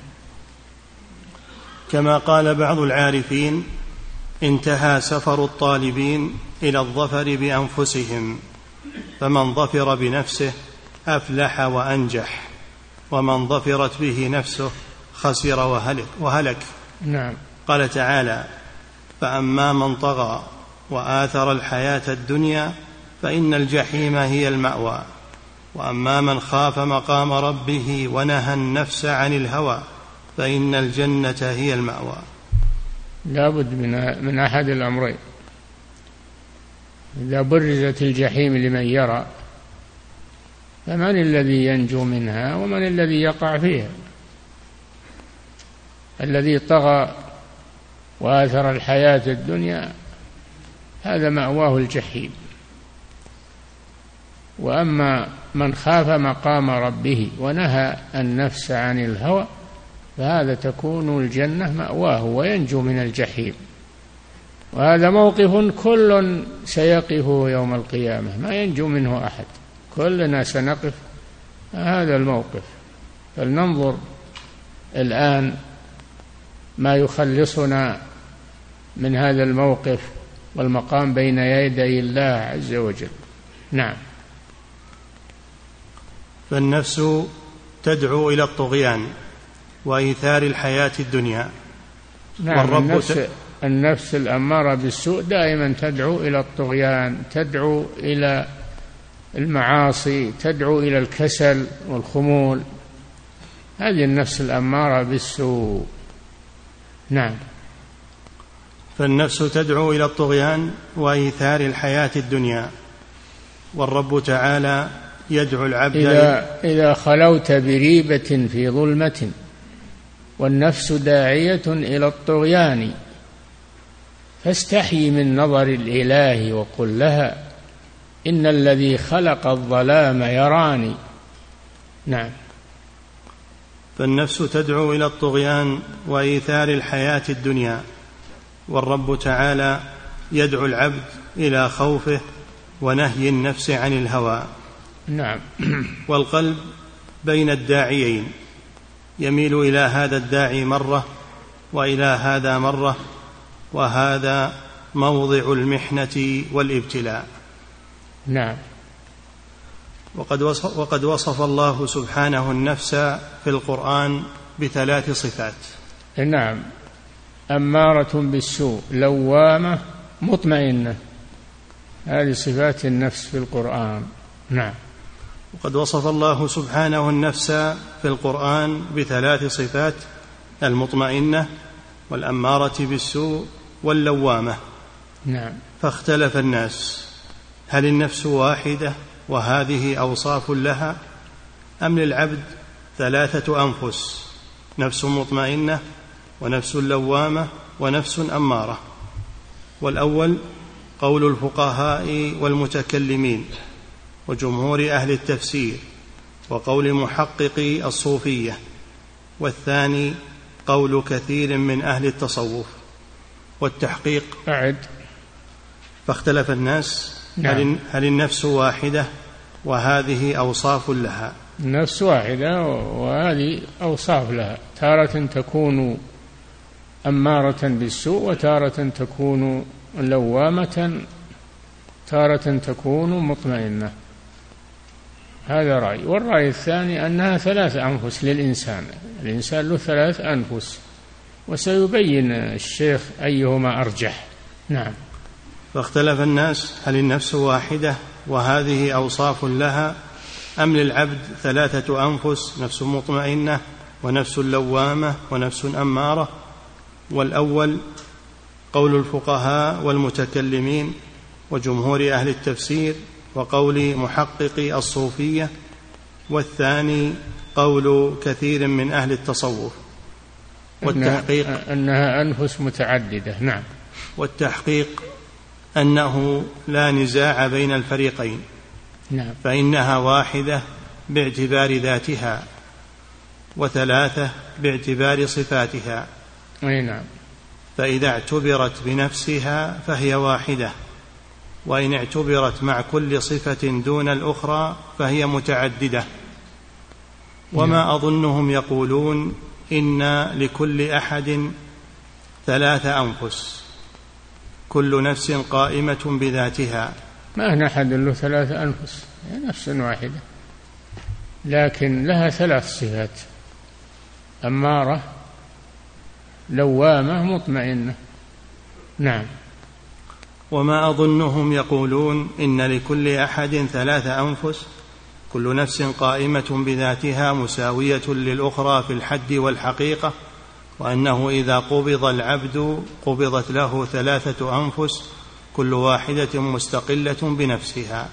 كما قال بعض العارفين انتهى سفر الطالبين إلى الظفر بأنفسهم فمن ظفر بنفسه أفلح وأنجح. ومن ظفرت به نفسه خسر وهلك وهلك. نعم. قال تعالى فأما من طغى وآثر الحياة الدنيا فإن الجحيم هي المأوى. وأما من خاف مقام ربه ونهى النفس عن الهوى فإن الجنة هي المأوى. لابد من من أحد الأمرين. إذا برزت الجحيم لمن يرى فمن الذي ينجو منها ومن الذي يقع فيها؟ الذي طغى وآثر الحياة الدنيا هذا مأواه الجحيم. وأما من خاف مقام ربه ونهى النفس عن الهوى فهذا تكون الجنة مأواه وينجو من الجحيم. وهذا موقف كل سيقفه يوم القيامة ما ينجو منه أحد. كلنا سنقف هذا الموقف. فلننظر الآن ما يخلصنا من هذا الموقف والمقام بين يدي الله عز وجل. نعم. فالنفس تدعو إلى الطغيان وإيثار الحياة الدنيا. نعم والرب النفس النفس الأمارة بالسوء دائما تدعو إلى الطغيان تدعو إلى المعاصي تدعو إلى الكسل والخمول. هذه النفس الأمارة بالسوء. نعم. فالنفس تدعو إلى الطغيان وإيثار الحياة الدنيا. والرب تعالى يدعو العبد إذا, إذا خلوت بريبة في ظلمة والنفس داعية إلى الطغيان فاستحي من نظر الإله وقل لها إن الذي خلق الظلام يراني. نعم. فالنفس تدعو إلى الطغيان وإيثار الحياة الدنيا والرب تعالى يدعو العبد إلى خوفه ونهي النفس عن الهوى. نعم. والقلب بين الداعيين يميل إلى هذا الداعي مرة وإلى هذا مرة وهذا موضع المحنة والابتلاء. نعم. وقد وصف, وقد وصف الله سبحانه النفس في القرآن بثلاث صفات. نعم. أمارة بالسوء لوامة مطمئنة. هذه صفات النفس في القرآن. نعم. وقد وصف الله سبحانه النفس في القرآن بثلاث صفات المطمئنة والأمارة بالسوء واللوامة. نعم. فاختلف الناس. هل النفس واحدة وهذه أوصاف لها؟ أم للعبد ثلاثة أنفس نفس مطمئنة ونفس لوامة ونفس أمارة؟ والأول قول الفقهاء والمتكلمين وجمهور أهل التفسير وقول محققي الصوفية والثاني قول كثير من أهل التصوف والتحقيق. أعد. فاختلف الناس نعم. هل, هل النفس واحدة وهذه أوصاف لها؟ النفس واحدة وهذه أوصاف لها. تارة تكون أمارة بالسوء وتارة تكون لوامة تارة تكون مطمئنة. هذا رأي. والرأي الثاني أنها ثلاث أنفس للإنسان. الإنسان له ثلاث أنفس. وسيبين الشيخ أيهما أرجح. نعم. فاختلف الناس هل النفس واحدة وهذه أوصاف لها أم للعبد ثلاثة أنفس نفس مطمئنة ونفس لوامة ونفس أمارة؟ والأول قول الفقهاء والمتكلمين وجمهور أهل التفسير وقول محقق الصوفية والثاني قول كثير من أهل التصوف. والتحقيق إنها أنفس متعددة نعم. والتحقيق أنه لا نزاع بين الفريقين. نعم. فإنها واحدة باعتبار ذاتها وثلاثة باعتبار صفاتها. أي نعم. فإذا اعتبرت بنفسها فهي واحدة وإن اعتبرت مع كل صفة دون الأخرى فهي متعددة. وما أظنهم يقولون إن لكل أحد ثلاث أنفس. كل نفس قائمة بذاتها. ما هنا أحد له ثلاث أنفس نفس واحدة. لكن لها ثلاث صفات. أمارة لوامة مطمئنة. نعم. وما أظنهم يقولون إن لكل أحد ثلاث أنفس كل نفس قائمة بذاتها مساوية للأخرى في الحد والحقيقة. وأنه إذا قبض العبد قبضت له ثلاثة أنفس كل واحدة مستقلة بنفسها.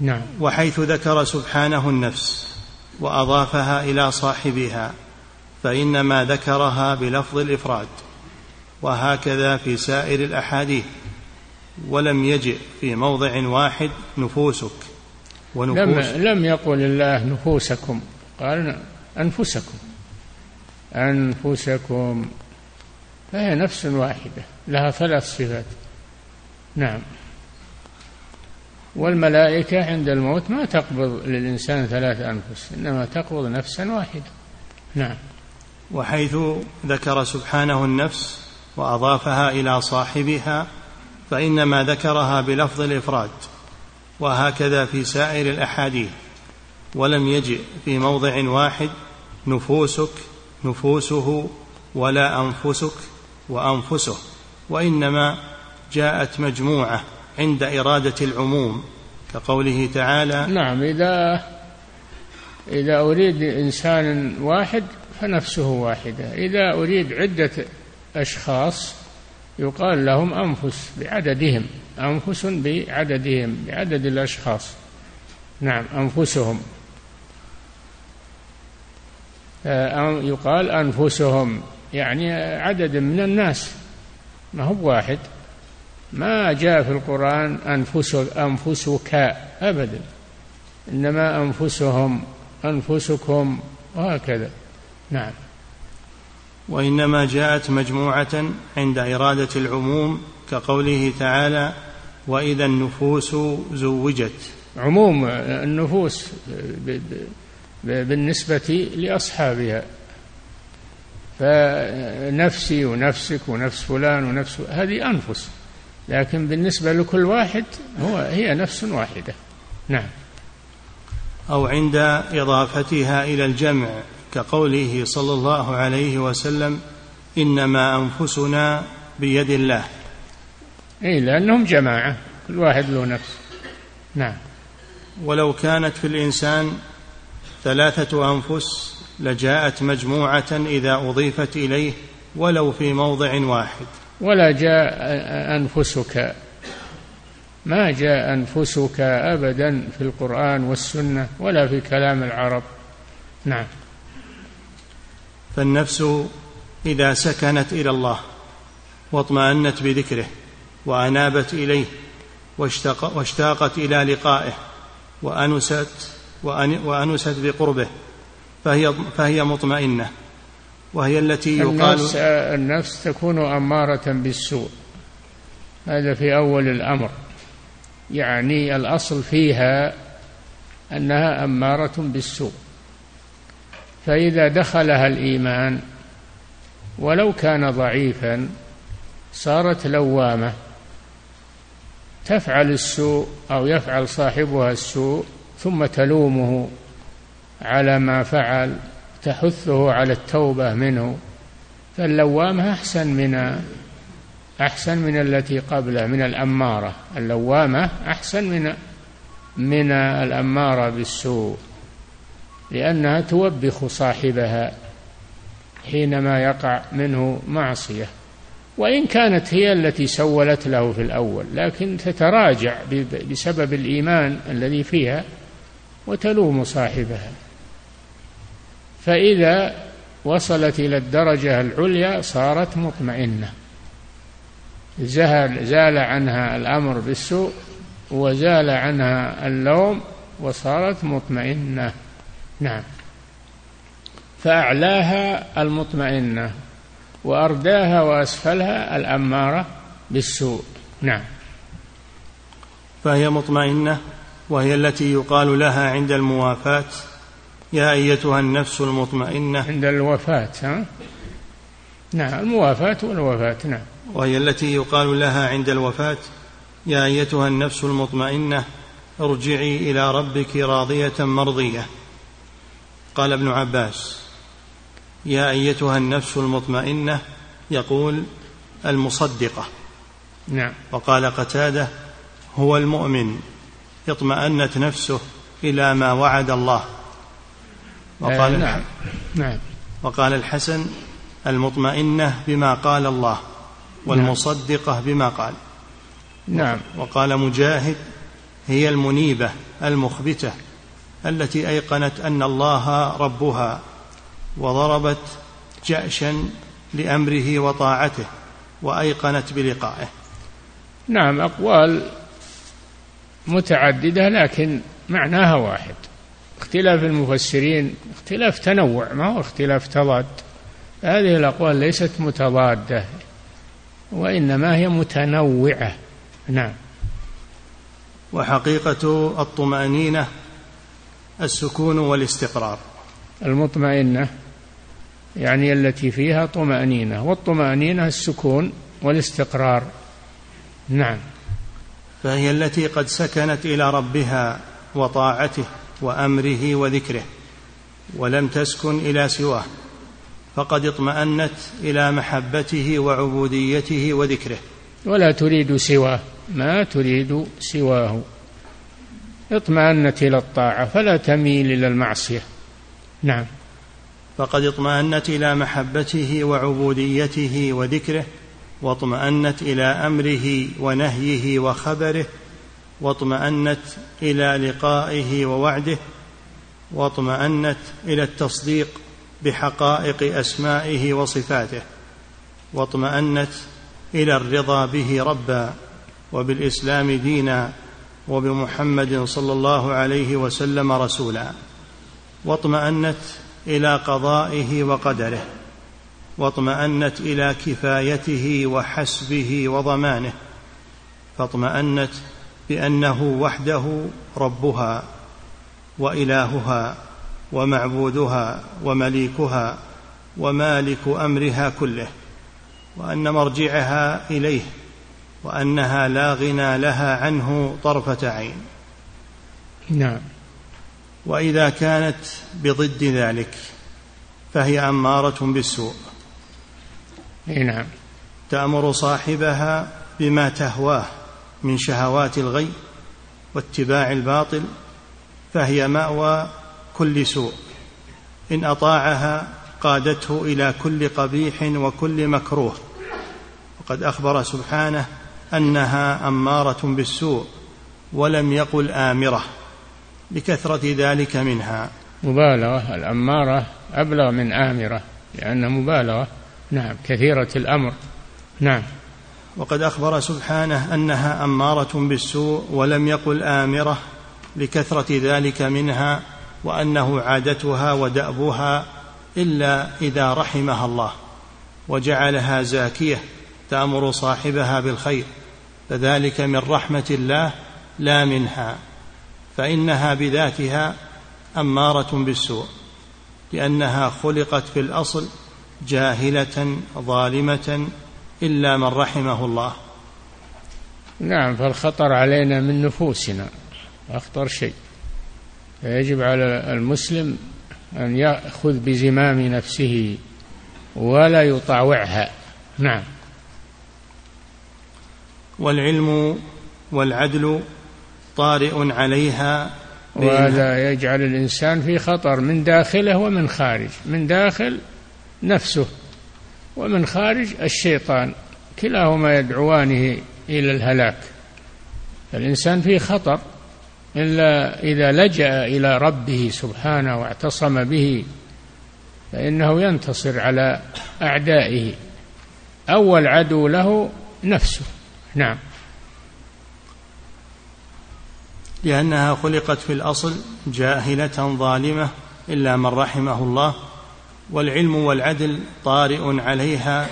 نعم. وحيث ذكر سبحانه النفس وأضافها إلى صاحبها فانما ذكرها بلفظ الإفراد وهكذا في سائر الأحاديث ولم يجئ في موضع واحد نفوسك. ونفوس لم, لم يقل الله نفوسكم قال أنفسكم. أنفسكم. فهي نفس واحدة لها ثلاث صفات. نعم. والملائكة عند الموت ما تقبض للإنسان ثلاث أنفس إنما تقبض نفسا واحدة. نعم. وحيث ذكر سبحانه النفس وأضافها إلى صاحبها فإنما ذكرها بلفظ الإفراد وهكذا في سائر الأحاديث. ولم يجئ في موضع واحد نفوسك نفوسه ولا أنفسك وأنفسه وإنما جاءت مجموعة عند إرادة العموم كقوله تعالى نعم إذا إذا أريد إنسان واحد فنفسه واحدة إذا أريد عدة أشخاص يقال لهم أنفس بعددهم أنفس بعددهم بعدد الأشخاص نعم أنفسهم. آه، يقال أنفسهم. يعني عدد من الناس. ما هو واحد ما جاء في القرآن أنفس أنفسك أبدا. إنما أنفسهم أنفسكم وهكذا. نعم. وإنما جاءت مجموعة عند إرادة العموم كقوله تعالى وإذا النفوس زوجت. عموم النفوس بالنسبة لأصحابها. فنفسي ونفسك ونفس فلان ونفس هذه أنفس. لكن بالنسبة لكل واحد هو هي نفس واحدة. نعم. أو عند إضافتها إلى الجمع كقوله صلى الله عليه وسلم إنما أنفسنا بيد الله. إيه لأنهم جماعة كل واحد له نفس. نعم. ولو كانت في الإنسان ثلاثة أنفس لجاءت مجموعة إذا أضيفت إليه ولو في موضع واحد. ولا جاء أنفسك ما جاء أنفسك أبدا في القرآن والسنة ولا في كلام العرب. نعم. فالنفس إذا سكنت إلى الله واطمأنت بذكره وأنابت إليه واشتاق واشتاقت إلى لقائه وأنست وأنست بقربه فهي فهي مطمئنة. وهي التي يقال النفس, النفس تكون أمارة بالسوء. هذا في أول الأمر. يعني الأصل فيها أنها أمارة بالسوء. فإذا دخلها الإيمان ولو كان ضعيفا صارت لوامة. تفعل السوء أو يفعل صاحبها السوء ثم تلومه على ما فعل تحثه على التوبة منه. فاللوامة أحسن من أحسن من التي قبله من الأمارة. اللوامة أحسن من من الأمارة بالسوء لأنها توبخ صاحبها حينما يقع منه معصية. وإن كانت هي التي سولت له في الأول لكن تتراجع بسبب الإيمان الذي فيها. وتلوم صاحبها. فإذا وصلت إلى الدرجة العليا صارت مطمئنة. زال, زال عنها الأمر بالسوء وزال عنها اللوم وصارت مطمئنة. نعم. فأعلاها المطمئنة وأرداها وأسفلها الأمارة بالسوء. نعم. فهي مطمئنة وهي التي يقال لها عند الموافاة. يا أيتها النفس المطمئنة. عند الوفاة ها؟ نعم الموافاة والوفاة نعم. وهي التي يقال لها عند الوفاة. يا أيتها النفس المطمئنة ارجعي إلى ربك راضية مرضية. قال ابن عباس يا أيتها النفس المطمئنة يقول المصدقة. نعم. وقال قتادة هو المؤمن. اطمأنت نفسه إلى ما وعد الله. وقال آه نعم. نعم. وقال الحسن المطمئنة بما قال الله والمصدقة بما قال. نعم. وقال مجاهد هي المنيبة المخبتة التي أيقنت أن الله ربها وضربت جأشا لأمره وطاعته وأيقنت بلقائه. نعم أقوال متعددة لكن معناها واحد. اختلاف المفسرين اختلاف تنوع ما هو اختلاف تضاد. هذه الأقوال ليست متضادة وإنما هي متنوعة. نعم. وحقيقة الطمأنينة السكون والاستقرار. المطمئنة يعني التي فيها طمأنينة. والطمأنينة السكون والاستقرار. نعم. فهي التي قد سكنت إلى ربها وطاعته وأمره وذكره ولم تسكن إلى سواه فقد اطمأنت إلى محبته وعبوديته وذكره. ولا تريد سواه ما تريد سواه. اطمأنت إلى الطاعة فلا تميل إلى المعصية. نعم. فقد اطمأنت إلى محبته وعبوديته وذكره واطمأنت إلى أمره ونهيه وخبره واطمأنت إلى لقائه ووعده واطمأنت إلى التصديق بحقائق أسمائه وصفاته واطمأنت إلى الرضا به ربا وبالإسلام دينا وبمحمد صلى الله عليه وسلم رسولا واطمأنت إلى قضائه وقدره. واطمأنت إلى كفايته وحسبه وضمانه فاطمأنت بأنه وحده ربها وإلهها ومعبودها ومليكها ومالك أمرها كله وأن مرجعها إليه وأنها لا غنى لها عنه طرفة عين. نعم. وإذا كانت بضد ذلك فهي أمارة بالسوء. نعم. تأمر صاحبها بما تهواه من شهوات الغي واتباع الباطل فهي مأوى كل سوء. إن أطاعها قادته إلى كل قبيح وكل مكروه. وقد أخبر سبحانه أنها أمارة بالسوء ولم يقل آمرة لكثرة ذلك منها. مبالغة. الأمارة أبلغ من آمرة لأنها مبالغة. نعم كثيرة الأمر. نعم. وقد أخبر سبحانه أنها أمارة بالسوء ولم يقل آمرة لكثرة ذلك منها وأنه عادتها ودأبها إلا إذا رحمها الله وجعلها زاكية تأمر صاحبها بالخير فذلك من رحمة الله لا منها فإنها بذاتها أمارة بالسوء لأنها خلقت في الأصل جاهلة ظالمة إلا من رحمه الله. نعم فالخطر علينا من نفوسنا أخطر شيء. فيجب على المسلم أن يأخذ بزمام نفسه ولا يطاوعها. نعم. والعلم والعدل طارئ عليها وهذا يجعل الإنسان في خطر من داخله ومن خارج. من داخل نفسه. ومن خارج الشيطان كلاهما يدعوانه إلى الهلاك. الإنسان في خطر إلا إذا لجأ إلى ربه سبحانه واعتصم به فإنه ينتصر على أعدائه. أول عدو له نفسه. نعم. لأنها خلقت في الأصل جاهلة ظالمة إلا من رحمه الله والعلم والعدل طارئ عليها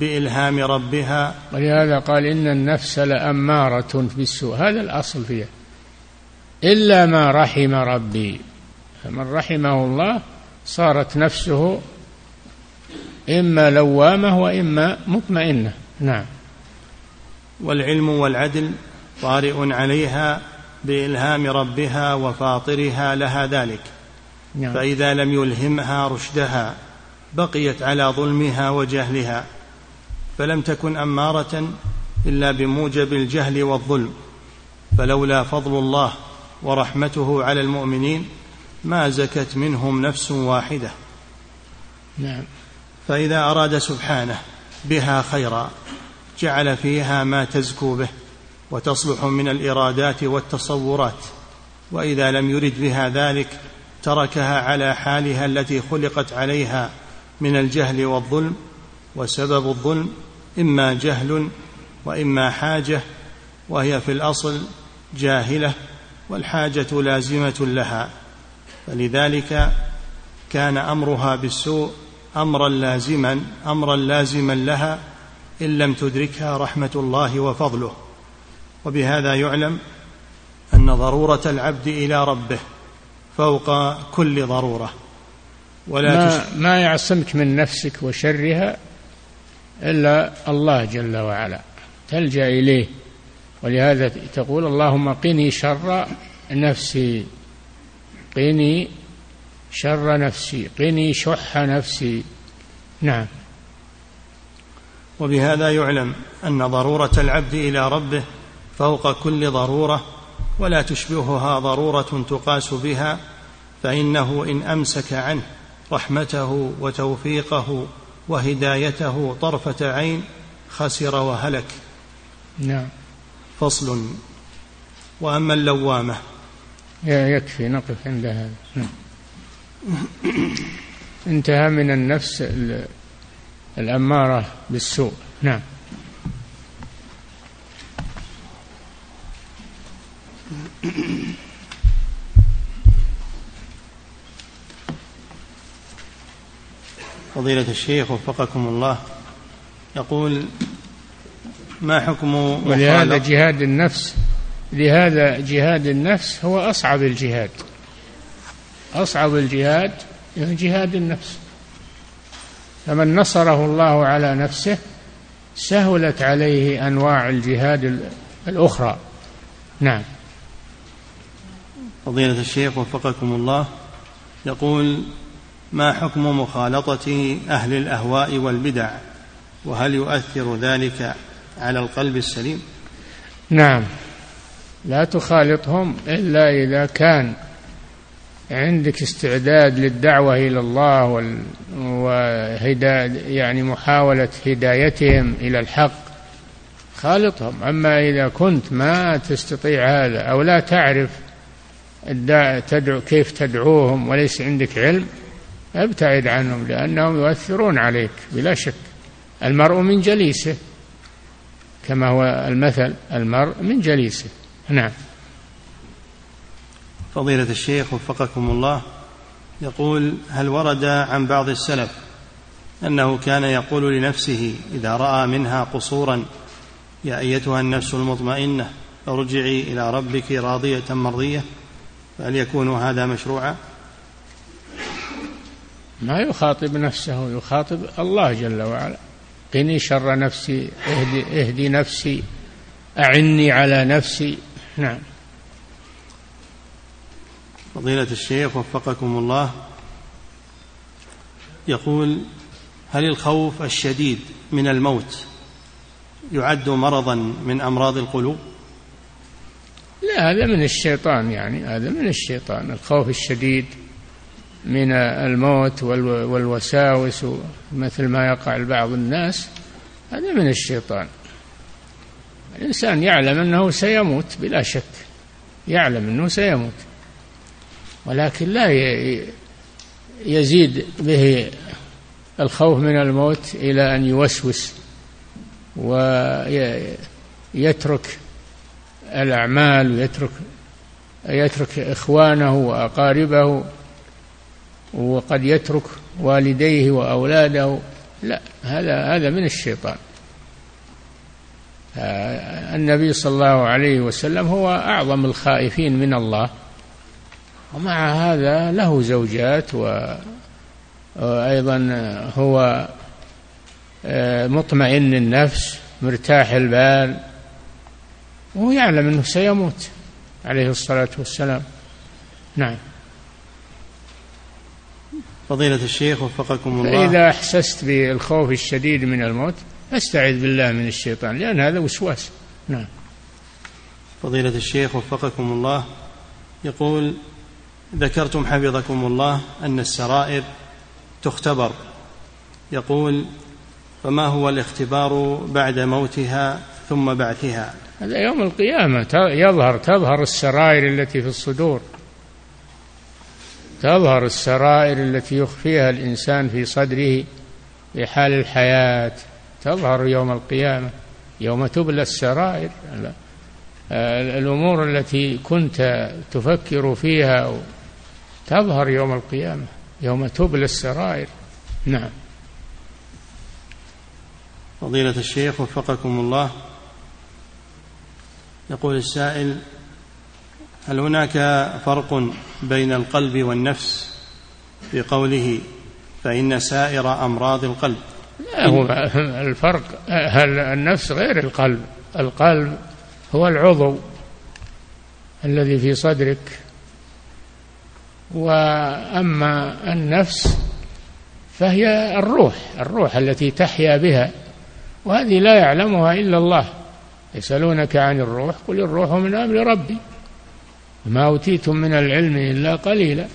بإلهام ربها. ولهذا قال إن النفس لأمارة بالسوء هذا الأصل فيها. إلا ما رحم ربي. فمن رحمه الله صارت نفسه إما لوامة وإما مطمئنة. نعم. والعلم والعدل طارئ عليها بإلهام ربها وفاطرها لها ذلك. نعم. فإذا لم يلهمها رشدها بقيت على ظلمها وجهلها فلم تكن أمارة إلا بموجب الجهل والظلم فلولا فضل الله ورحمته على المؤمنين ما زكت منهم نفس واحدة. نعم. فإذا أراد سبحانه بها خيرا جعل فيها ما تزكو به وتصلح من الإرادات والتصورات وإذا لم يرد بها ذلك تركها على حالها التي خلقت عليها من الجهل والظلم وسبب الظلم إما جهل وإما حاجة وهي في الأصل جاهلة والحاجة لازمة لها. فلذلك كان أمرها بالسوء أمرا لازما أمرا لازما لها إن لم تدركها رحمة الله وفضله. وبهذا يعلم أن ضرورة العبد إلى ربه فوق كل ضرورة. ولا ما, ما يعصمك من نفسك وشرها إلا الله جل وعلا. تلجأ إليه. ولهذا تقول اللهم قني شر نفسي. قني شر نفسي. قني شح نفسي. نعم. وبهذا يعلم أن ضرورة العبد إلى ربه فوق كل ضرورة ولا تشبهها ضرورة تقاس بها فإنه إن أمسك عنه رحمته وتوفيقه وهدايته طرفة عين خسر وهلك. نعم. فصل. وأما اللوامة. يكفي نقف عند هذا. نعم. انتهى من النفس الأمارة بالسوء. نعم. فضيلة الشيخ وفقكم الله. يقول ما حكم ولهذا جهاد النفس لهذا جهاد النفس هو أصعب الجهاد. أصعب الجهاد جهاد النفس. فمن نصره الله على نفسه سهلت عليه أنواع الجهاد الأخرى. نعم. فضيلة الشيخ وفقكم الله. يقول ما حكم مخالطة أهل الأهواء والبدع؟ وهل يؤثر ذلك على القلب السليم؟ نعم. لا تخالطهم إلا إذا كان عندك استعداد للدعوة إلى الله وهداية يعني محاولة هدايتهم إلى الحق. خالطهم. أما إذا كنت ما تستطيع هذا أو لا تعرف تدعو كيف تدعوهم وليس عندك علم أبتعد عنهم لأنهم يؤثرون عليك بلا شك. المرء من جليسه كما هو المثل المرء من جليسه. نعم. فضيلة الشيخ وفقكم الله يقول هل ورد عن بعض السلف أنه كان يقول لنفسه إذا رأى منها قصورا يا أيتها النفس المطمئنة أرجعي إلى ربك راضية مرضية فهل يكون هذا مشروعا؟ ما يخاطب نفسه يخاطب الله جل وعلا. قني شر نفسي اهدي, اهدي نفسي أعني على نفسي. نعم. فضيلة الشيخ وفقكم الله يقول هل الخوف الشديد من الموت يعد مرضا من أمراض القلوب؟ لا هذا من الشيطان يعني هذا من الشيطان. الخوف الشديد من الموت والوساوس مثل ما يقع لبعض الناس هذا من الشيطان. الإنسان يعلم أنه سيموت بلا شك يعلم أنه سيموت ولكن لا يزيد به الخوف من الموت إلى أن يوسوس ويترك الأعمال ويترك يترك إخوانه وأقاربه. وقد يترك والديه وأولاده. لا هذا هذا من الشيطان. النبي صلى الله عليه وسلم هو أعظم الخائفين من الله. ومع هذا له زوجات وأيضا هو مطمئن النفس مرتاح البال. وهو يعلم أنه سيموت عليه الصلاة والسلام. نعم. فضيلة الشيخ وفقكم الله. إذا أحسست بالخوف الشديد من الموت فاستعذ بالله من الشيطان لأن هذا وسواس. نعم. فضيلة الشيخ وفقكم الله. يقول ذكرتم حفظكم الله أن السرائر تختبر. يقول فما هو الاختبار بعد موتها ثم بعثها؟ هذا يوم القيامة يظهر تظهر السرائر التي في الصدور. تظهر السرائر التي يخفيها الإنسان في صدره في حال الحياة. تظهر يوم القيامة يوم تبلى السرائر. الأمور التي كنت تفكر فيها تظهر يوم القيامة يوم تبلى السرائر. نعم. فضيلة الشيخ وفقكم الله يقول السائل هل هناك فرق بين القلب والنفس في قوله فإن سائر أمراض القلب؟ لا هو الفرق هل النفس غير القلب؟ القلب هو العضو الذي في صدرك. وأما النفس فهي الروح الروح التي تحيا بها وهذه لا يعلمها إلا الله. يسألونك عن الروح قل الروح من أمر ربي. ما أوتيتم من العلم إلا قليلا.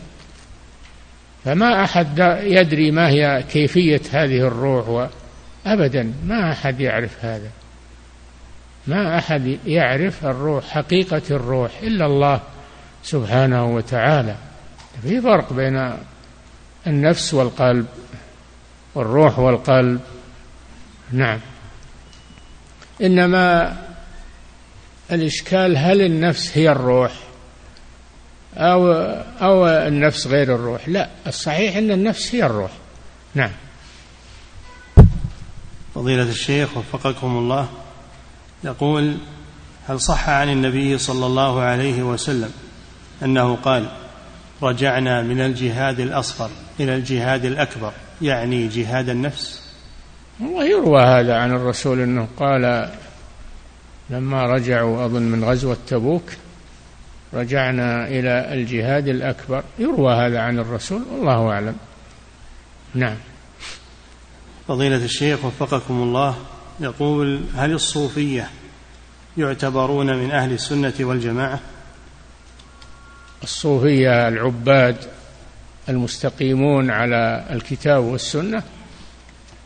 فما أحد يدري ما هي كيفية هذه الروح أبدا ما أحد يعرف هذا. ما أحد يعرف الروح حقيقة الروح إلا الله سبحانه وتعالى. في فرق بين النفس والقلب والروح والقلب. نعم. إنما الإشكال هل النفس هي الروح؟ أو أو النفس غير الروح. لا الصحيح أن النفس هي الروح. نعم. فضيلة الشيخ وفقكم الله يقول هل صح عن النبي صلى الله عليه وسلم أنه قال رجعنا من الجهاد الأصغر إلى الجهاد الأكبر يعني جهاد النفس؟ ويروى هذا عن الرسول أنه قال لما رجعوا أظن من غزوة تبوك رجعنا إلى الجهاد الأكبر. يروى هذا عن الرسول والله أعلم. نعم. فضيلة الشيخ وفقكم الله يقول هل الصوفية يعتبرون من أهل السنة والجماعة؟ الصوفية العباد المستقيمون على الكتاب والسنة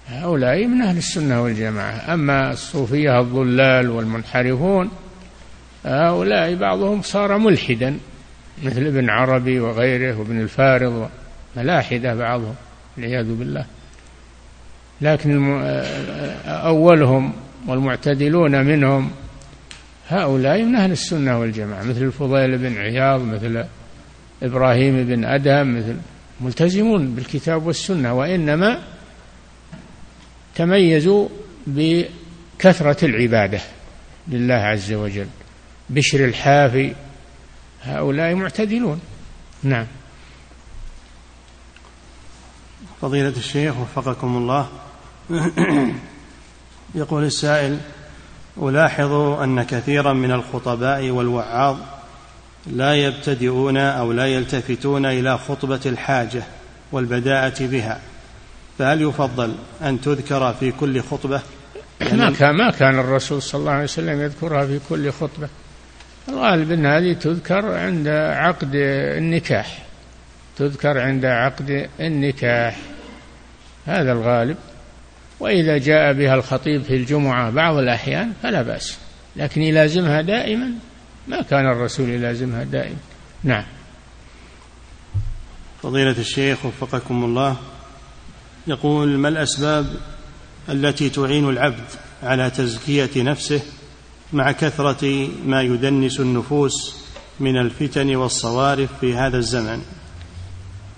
هؤلاء من أهل السنة والجماعة. أما الصوفية الضلال والمنحرفون هؤلاء بعضهم صار ملحدا مثل ابن عربي وغيره وابن الفارض ملاحدة بعضهم والعياذ بالله. لكن أولهم والمعتدلون منهم هؤلاء من أهل السنة والجماعة مثل الفضيل بن عياض مثل إبراهيم بن أدهم مثل ملتزمون بالكتاب والسنة وإنما تميزوا بكثرة العبادة لله عز وجل. بشر الحافي هؤلاء معتدلون. نعم. فضيلة الشيخ وفقكم الله. يقول السائل ألاحظ أن كثيرا من الخطباء والوعاظ لا يبتدئون أو لا يلتفتون إلى خطبة الحاجة والبداءة بها. فهل يفضل أن تذكر في كل خطبة؟ ما كان ما كان الرسول صلى الله عليه وسلم يذكرها في كل خطبة. الغالب أن هذه تذكر عند عقد النكاح تذكر عند عقد النكاح هذا الغالب. وإذا جاء بها الخطيب في الجمعة بعض الأحيان فلا بأس لكن يلازمها دائما ما كان الرسول يلازمها دائما. نعم. فضيلة الشيخ وفقكم الله يقول ما الأسباب التي تعين العبد على تزكية نفسه مع كثرة ما يدنس النفوس من الفتن والصوارف في هذا الزمن.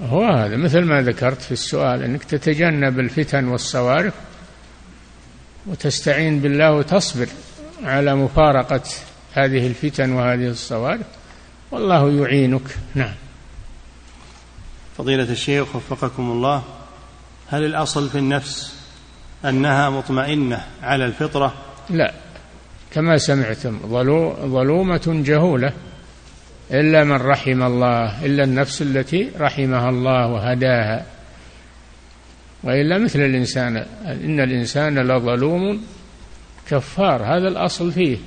هو هذا مثل ما ذكرت في السؤال إنك تتجنب الفتن والصوارف وتستعين بالله وتصبر على مفارقة هذه الفتن وهذه الصوارف. والله يعينك. نعم. فضيلة الشيخ وفقكم الله هل الأصل في النفس أنها مطمئنة على الفطرة؟ لا. كما سمعتم ظلومة جهولة إلا من رحم الله إلا النفس التي رحمها الله وهداها. وإلا مثل الإنسان إن الإنسان لظلوم كفار هذا الأصل فيه.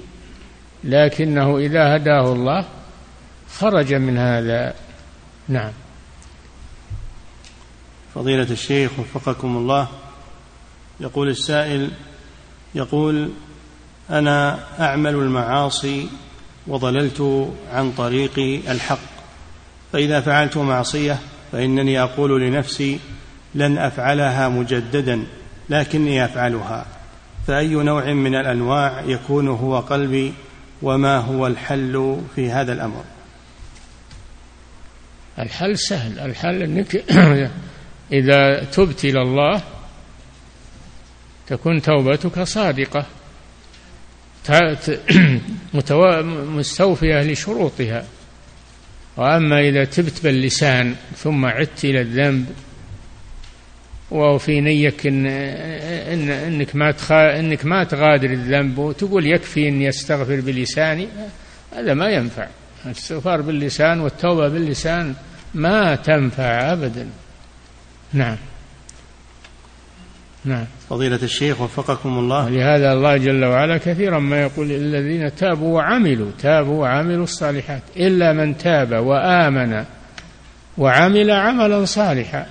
لكنه إذا هداه الله خرج من هذا. نعم. فضيلة الشيخ وفقكم الله يقول السائل يقول أنا أعمل المعاصي وضللت عن طريق الحق. فإذا فعلت معصية فإنني أقول لنفسي لن أفعلها مجددا لكني أفعلها. فأي نوع من الأنواع يكون هو قلبي وما هو الحل في هذا الأمر؟ الحل سهل. الحل أنك إذا تبت إلى الله تكون توبتك صادقة. مستوفية لشروطها. وأما إذا تبت باللسان ثم عدت إلى الذنب وفي نيك إن, إن إنك ما إنك ما تغادر الذنب وتقول يكفي إني أستغفر بلساني هذا ما ينفع. الاستغفار باللسان والتوبة باللسان ما تنفع أبدا. نعم. نعم. فضيلة الشيخ وفقكم الله. لهذا الله جل وعلا كثيرا ما يقول الذين تابوا وعملوا تابوا وعملوا الصالحات. إلا من تاب وآمن وعمل عملا صالحا.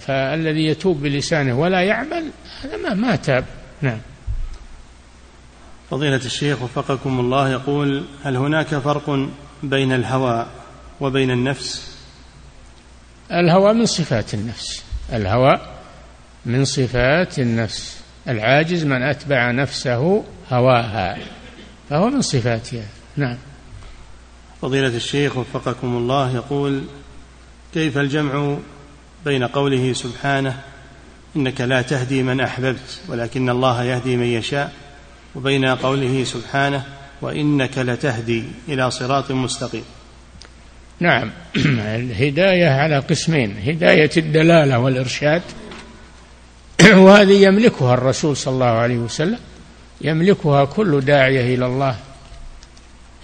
فالذي يتوب بلسانه ولا يعمل هذا ما, ما تاب. نعم. فضيلة الشيخ وفقكم الله يقول هل هناك فرق بين الهوى وبين النفس؟ الهوى من صفات النفس. الهوى من صفات النفس. العاجز من أتبع نفسه هواها. فهو من صفاتها. نعم. فضيلة الشيخ وفقكم الله يقول كيف الجمع بين قوله سبحانه إنك لا تهدي من أحببت ولكن الله يهدي من يشاء وبين قوله سبحانه وإنك لتهدي إلى صراط مستقيم؟ نعم. الهداية على قسمين هداية الدلالة والإرشاد وهذه يملكها الرسول صلى الله عليه وسلم. يملكها كل داعية إلى الله.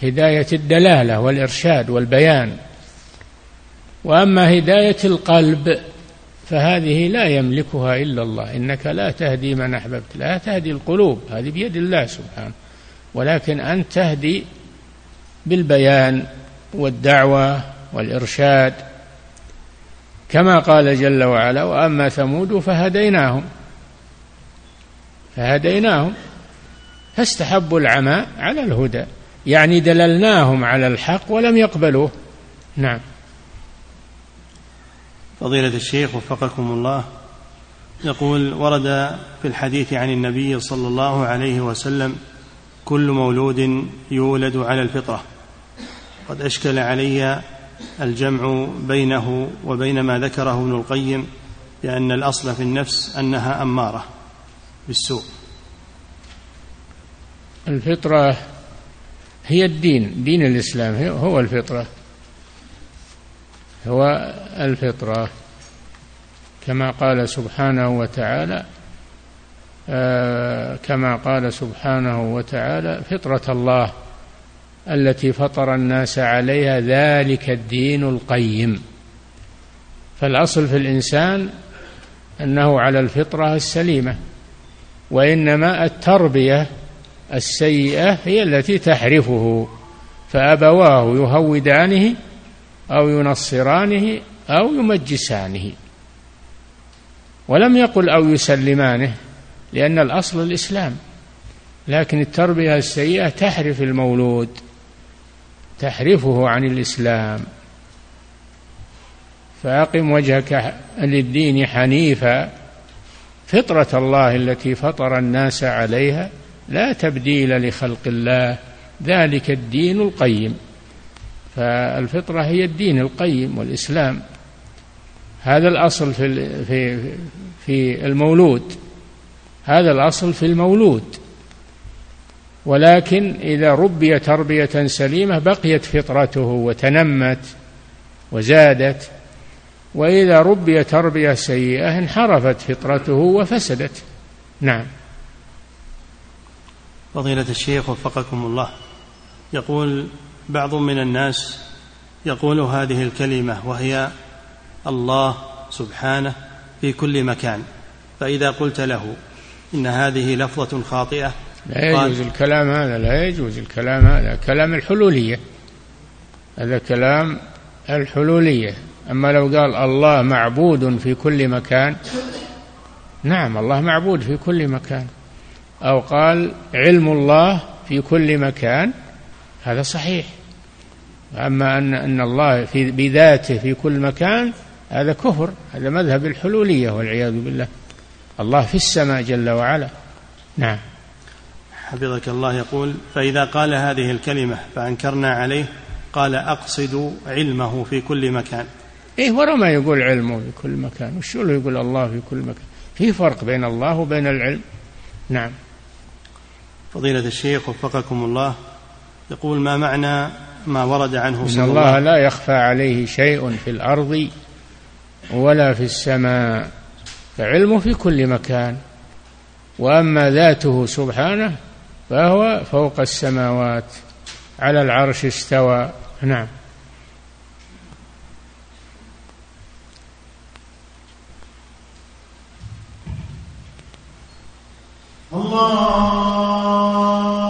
هداية الدلالة والإرشاد والبيان. وأما هداية القلب فهذه لا يملكها إلا الله. إنك لا تهدي من أحببت لا تهدي القلوب هذه بيد الله سبحانه. ولكن أنت تهدي بالبيان والدعوة والإرشاد كما قال جل وعلا وأما ثمود فهديناهم. فهديناهم. فاستحبوا العمى على الهدى يعني دللناهم على الحق ولم يقبلوه. نعم. فضيلة الشيخ وفقكم الله يقول ورد في الحديث عن النبي صلى الله عليه وسلم كل مولود يولد على الفطرة. قد أشكل علي الجمع بينه وبين ما ذكره ابن القيم بأن الأصل في النفس أنها أمارة بالسوء. الفطرة هي الدين دين الإسلام هو الفطرة. هو الفطرة. كما قال سبحانه وتعالى آه كما قال سبحانه وتعالى فطرة الله. التي فطر الناس عليها ذلك الدين القيم. فالأصل في الإنسان أنه على الفطرة السليمة وإنما التربية السيئة هي التي تحرفه فأبواه يهودانه أو ينصرانه أو يمجسانه. ولم يقل أو يسلمانه لأن الأصل الإسلام لكن التربية السيئة تحرف المولود. تحرفه عن الإسلام. فأقم وجهك للدين حنيفا. فطرة الله التي فطر الناس عليها لا تبديل لخلق الله. ذلك الدين القيم. فالفطرة هي الدين القيم والإسلام. هذا الأصل في في في المولود. هذا الأصل في المولود. ولكن إذا ربي تربية سليمة بقيت فطرته وتنمت وزادت وإذا ربي تربية سيئة انحرفت فطرته وفسدت. نعم. فضيلة الشيخ وفقكم الله يقول بعض من الناس يقول هذه الكلمة وهي الله سبحانه في كل مكان فإذا قلت له إن هذه لفظة خاطئة لا يجوز الكلام هذا لا يجوز الكلام هذا. كلام الحلولية. هذا كلام الحلولية. أما لو قال الله معبود في كل مكان نعم الله معبود في كل مكان. أو قال علم الله في كل مكان هذا صحيح. أما أن أن الله في بذاته في كل مكان هذا كفر. هذا مذهب الحلولية والعياذ بالله. الله في السماء جل وعلا. نعم. حفظك الله يقول فإذا قال هذه الكلمة فأنكرنا عليه قال أقصد علمه في كل مكان. إيه ورا ما يقول علمه في كل مكان وشو له يقول الله في كل مكان؟ في فرق بين الله وبين العلم. نعم. فضيلة الشيخ وفقكم الله. يقول ما معنى ما ورد عنه صلى إن الله, الله لا يخفى عليه شيء في الأرض ولا في السماء. فعلمه في كل مكان. وأما ذاته سبحانه فهو فوق السماوات على العرش استوى. نعم. الله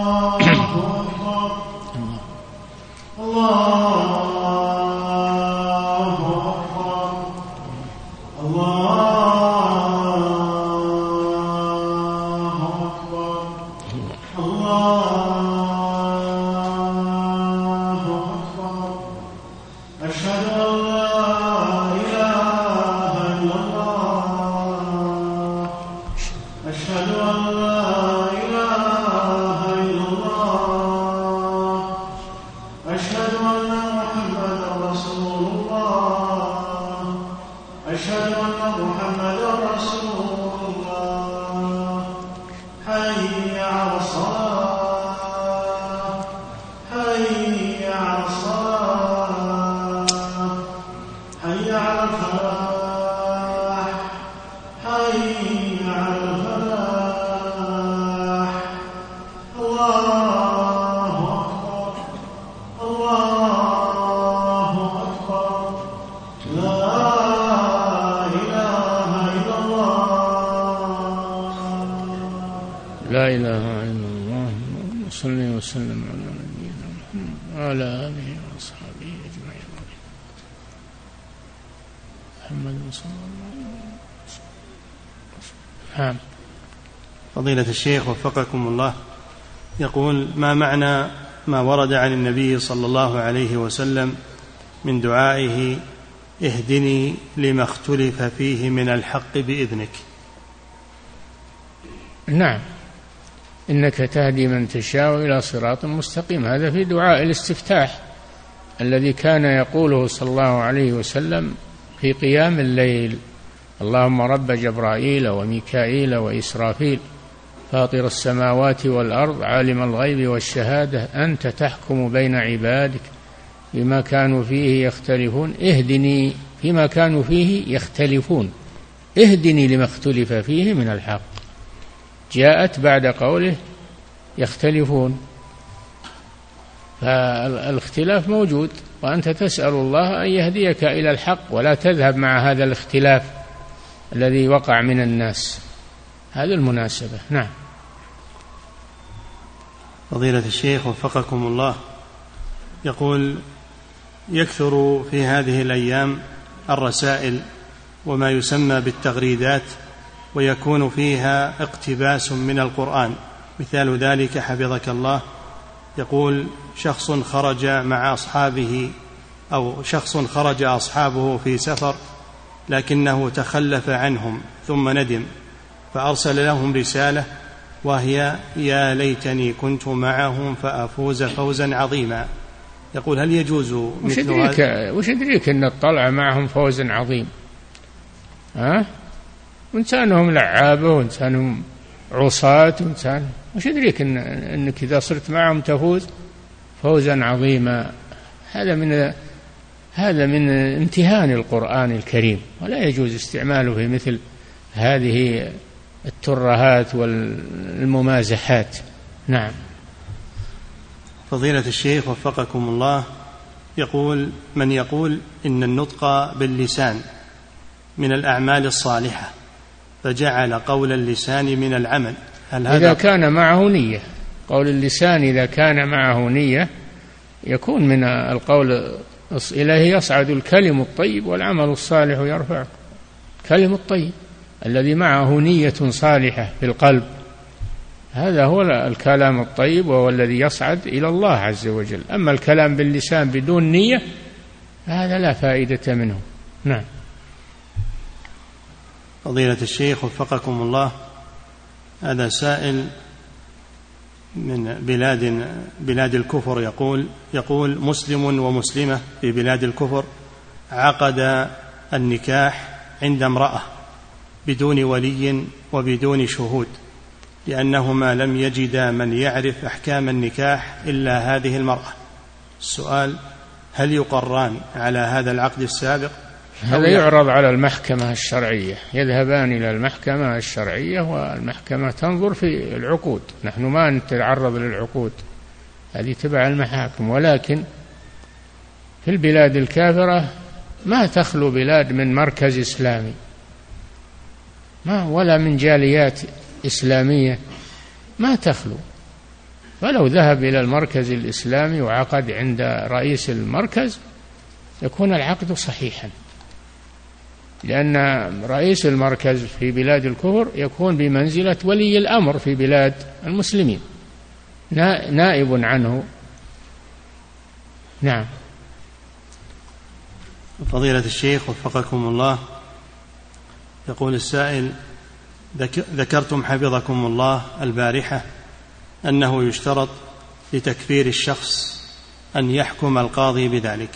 فضيلة الشيخ وفقكم الله. يقول ما معنى ما ورد عن النبي صلى الله عليه وسلم من دعائه اهدني لما اختلف فيه من الحق بإذنك نعم. إنك تهدي من تشاء إلى صراط مستقيم. هذا في دعاء الاستفتاح الذي كان يقوله صلى الله عليه وسلم في قيام الليل. اللهم رب جبرائيل وميكائيل وإسرافيل فاطر السماوات والأرض عالم الغيب والشهادة أنت تحكم بين عبادك بما كانوا فيه يختلفون. اهدني فيما كانوا فيه يختلفون. اهدني لما اختلف فيه من الحق. جاءت بعد قوله يختلفون. فالاختلاف موجود وأنت تسأل الله أن يهديك إلى الحق ولا تذهب مع هذا الاختلاف الذي وقع من الناس. هذه المناسبة. نعم. فضيلة الشيخ وفقكم الله. يقول يكثر في هذه الأيام الرسائل وما يسمى بالتغريدات ويكون فيها اقتباس من القرآن. مثال ذلك حفظك الله. يقول شخص خرج مع أصحابه أو شخص خرج أصحابه في سفر لكنه تخلف عنهم ثم ندم فأرسل لهم رسالة وهي يا ليتني كنت معهم فأفوز فوزا عظيما. يقول هل يجوز وش يدريك وش يدريك إن الطلعه معهم فوز عظيم؟ ها؟ وانسانهم لعابة وإنسانهم عصاة وإنسان. وش يدريك إن إنك إذا صرت معهم تفوز فوزا عظيما؟ هذا من هذا من امتهان القرآن الكريم. ولا يجوز استعماله في مثل هذه الترهات والممازحات. نعم. فضيلة الشيخ وفقكم الله يقول من يقول إن النطق باللسان من الأعمال الصالحة فجعل قول اللسان من العمل. هل هذا إذا كان معه نية. قول اللسان إذا كان معه نية يكون من القول إليه يصعد الكلم الطيب والعمل الصالح يرفعه. كلم الطيب. الذي معه نية صالحة في القلب. هذا هو الكلام الطيب وهو الذي يصعد إلى الله عز وجل. أما الكلام باللسان بدون نية هذا لا فائدة منه. نعم. فضيلة الشيخ وفقكم الله هذا سائل من بلاد بلاد الكفر يقول يقول مسلم ومسلمة في بلاد الكفر عقد النكاح عند امرأة. بدون ولي وبدون شهود لأنهما لم يجدا من يعرف أحكام النكاح إلا هذه المرأة. السؤال هل يقران على هذا العقد السابق؟ هذا يعرض على المحكمة الشرعية يذهبان إلى المحكمة الشرعية والمحكمة تنظر في العقود. نحن ما نتعرض للعقود هذه تبع المحاكم. ولكن في البلاد الكافرة ما تخلو بلاد من مركز إسلامي. ما ولا من جاليات إسلامية. ما تخلو. فلو ذهب إلى المركز الإسلامي وعقد عند رئيس المركز يكون العقد صحيحا. لأن رئيس المركز في بلاد الكفر يكون بمنزلة ولي الأمر في بلاد المسلمين. نائب عنه. نعم. فضيلة الشيخ وفقكم الله. يقول السائل ذكرتم حفظكم الله البارحة أنه يشترط لتكفير الشخص أن يحكم القاضي بذلك.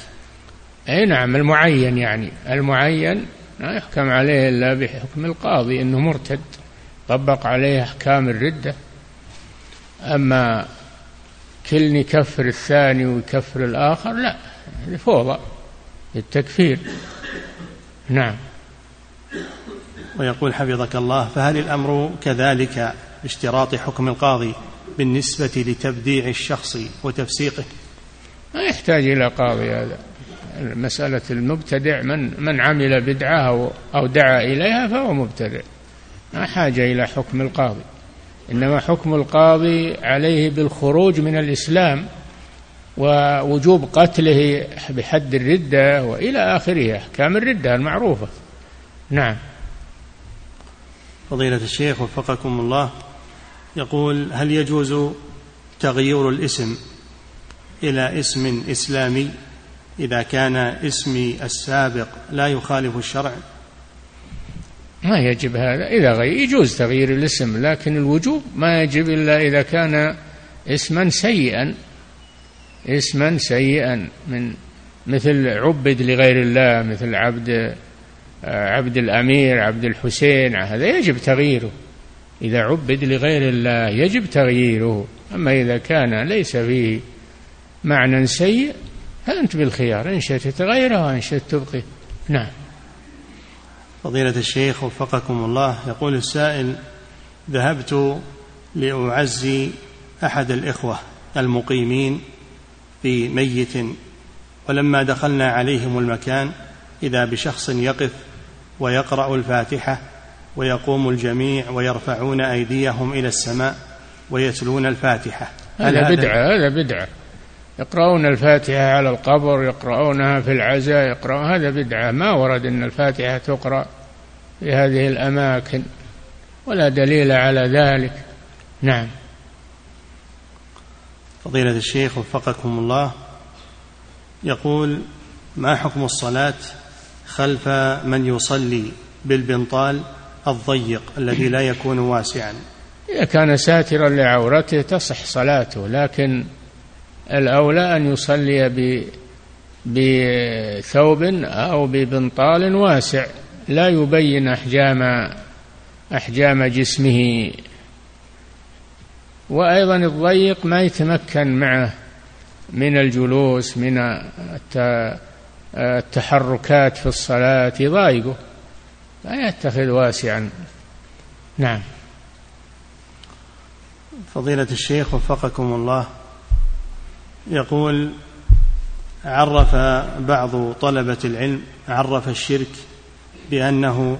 أي نعم المعين يعني. المعين لا يحكم عليه إلا بحكم القاضي أنه مرتد طبق عليه أحكام الردة. أما كل يكفر الثاني ويكفر الآخر لا فوضى التكفير نعم. ويقول حفظك الله فهل الأمر كذلك باشتراط حكم القاضي بالنسبة لتبديع الشخص وتفسيقه؟ ما يحتاج إلى قاضي هذا. مسألة المبتدع من من عمل بدعة أو, أو دعا إليها فهو مبتدع. ما حاجة إلى حكم القاضي. إنما حكم القاضي عليه بالخروج من الإسلام ووجوب قتله بحد الردة وإلى آخره أحكام الردة المعروفة. نعم. فضيلة الشيخ وفقكم الله يقول هل يجوز تغيير الاسم إلى اسم إسلامي إذا كان اسمي السابق لا يخالف الشرع؟ ما يجب هذا. إذا غير يجوز تغيير الاسم لكن الوجوب ما يجب إلا إذا كان اسما سيئا اسما سيئا من مثل عبد لغير الله مثل عبد عبد الأمير عبد الحسين هذا يجب تغييره. إذا عبد لغير الله يجب تغييره. أما إذا كان ليس فيه معنى سيء فأنت بالخيار. إن شئت تغيره وإن شئت تبقي نعم. فضيلة الشيخ وفقكم الله يقول السائل ذهبت لأعزي أحد الإخوة المقيمين في ميت ولما دخلنا عليهم المكان إذا بشخص يقف ويقرأ الفاتحة ويقوم الجميع ويرفعون أيديهم إلى السماء ويتلون الفاتحة. هذا بدعة هذا بدعة. يقرؤون الفاتحة على القبر يقرؤونها في العزاء يقرؤون هذا بدعة. ما ورد أن الفاتحة تقرأ في هذه الأماكن ولا دليل على ذلك. نعم. فضيلة الشيخ وفقكم الله يقول ما حكم الصلاة خلف من يصلي بالبنطال الضيق الذي لا يكون واسعا. إذا كان ساترا لعورته تصح صلاته لكن الأولى أن يصلي بثوب أو ببنطال واسع لا يبين أحجام أحجام جسمه. وأيضا الضيق ما يتمكن معه من الجلوس من التحركات في الصلاة يضايقه لا يتخذ واسعا. نعم. فضيلة الشيخ وفقكم الله يقول عرف بعض طلبة العلم عرف الشرك بأنه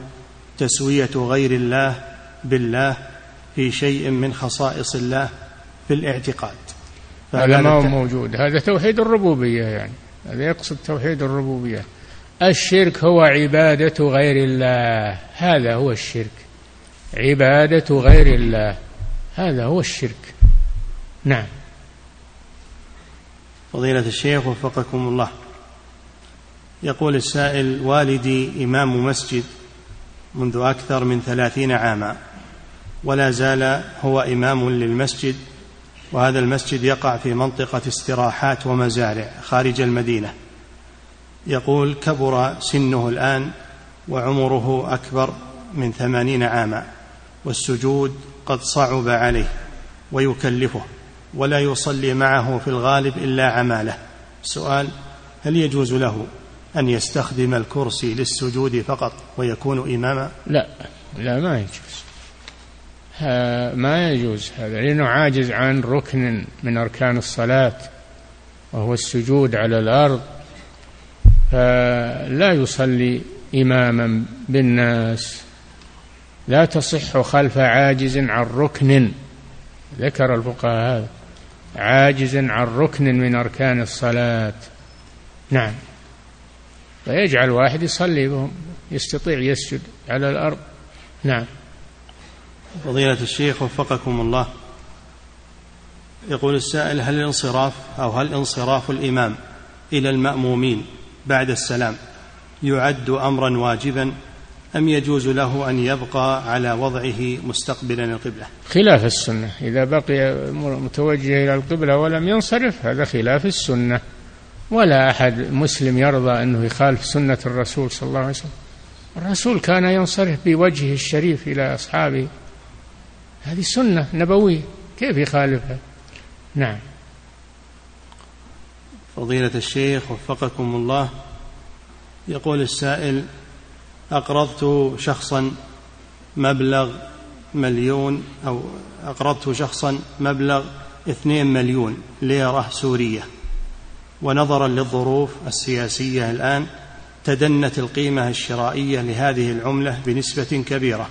تسوية غير الله بالله في شيء من خصائص الله في الاعتقاد. هذا ما هو موجود هذا توحيد الربوبية يعني. هذا يقصد توحيد الربوبية. الشرك هو عبادة غير الله. هذا هو الشرك. عبادة غير الله. هذا هو الشرك. نعم. فضيلة الشيخ وفقكم الله. يقول السائل والدي إمام مسجد منذ أكثر من ثلاثين عاما ولا زال هو إمام للمسجد وهذا المسجد يقع في منطقة استراحات ومزارع خارج المدينة. يقول كبر سنه الآن وعمره أكبر من ثمانين عاما والسجود قد صعب عليه ويكلفه ولا يصلي معه في الغالب إلا عماله. سؤال هل يجوز له أن يستخدم الكرسي للسجود فقط ويكون إماما؟ لا لا ما يجوز. ما يجوز هذا لأنه عاجز عن ركن من أركان الصلاة وهو السجود على الأرض. فلا يصلي إماما بالناس. لا تصح خلف عاجز عن ركن ذكر الفقهاء هذا عاجز عن ركن من أركان الصلاة. نعم. فيجعل واحد يصلي بهم يستطيع يسجد على الأرض. نعم. فضيلة الشيخ وفقكم الله. يقول السائل هل الانصراف أو هل انصراف الإمام إلى المأمومين بعد السلام يعد أمرا واجبا أم يجوز له أن يبقى على وضعه مستقبلا القبلة؟ خلاف السنة. إذا بقي متوجه إلى القبلة ولم ينصرف هذا خلاف السنة. ولا أحد مسلم يرضى أنه يخالف سنة الرسول صلى الله عليه وسلم. الرسول كان ينصرف بوجهه الشريف إلى أصحابه. هذه سنة نبوية. كيف يخالفها؟ نعم. فضيلة الشيخ وفقكم الله يقول السائل أقرضت شخصا مبلغ مليون أو أقرضت شخصا مبلغ اثنين مليون ليرة سورية. ونظرا للظروف السياسية الآن تدنت القيمة الشرائية لهذه العملة بنسبة كبيرة.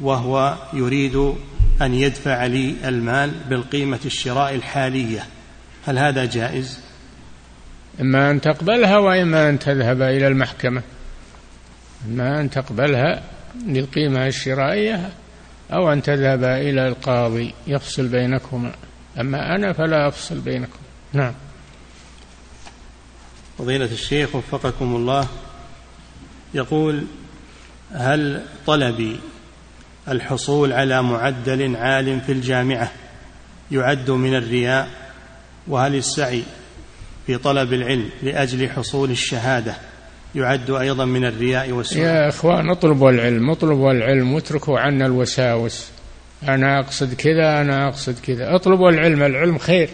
وهو يريد أن يدفع لي المال بالقيمة الشراء الحالية. هل هذا جائز؟ إما أن تقبلها وإما أن تذهب إلى المحكمة. إما أن تقبلها للقيمة الشرائية أو أن تذهب إلى القاضي يفصل بينكما. أما أنا فلا أفصل بينكم. نعم. فضيلة الشيخ وفقكم الله يقول هل طلبي الحصول على معدل عال في الجامعة يعد من الرياء وهل السعي في طلب العلم لأجل حصول الشهادة يعد أيضا من الرياء والسمعة يا إخوان اطلبوا العلم اطلبوا العلم واتركوا عنا الوساوس. أنا أقصد كذا أنا أقصد كذا. اطلبوا العلم العلم خير.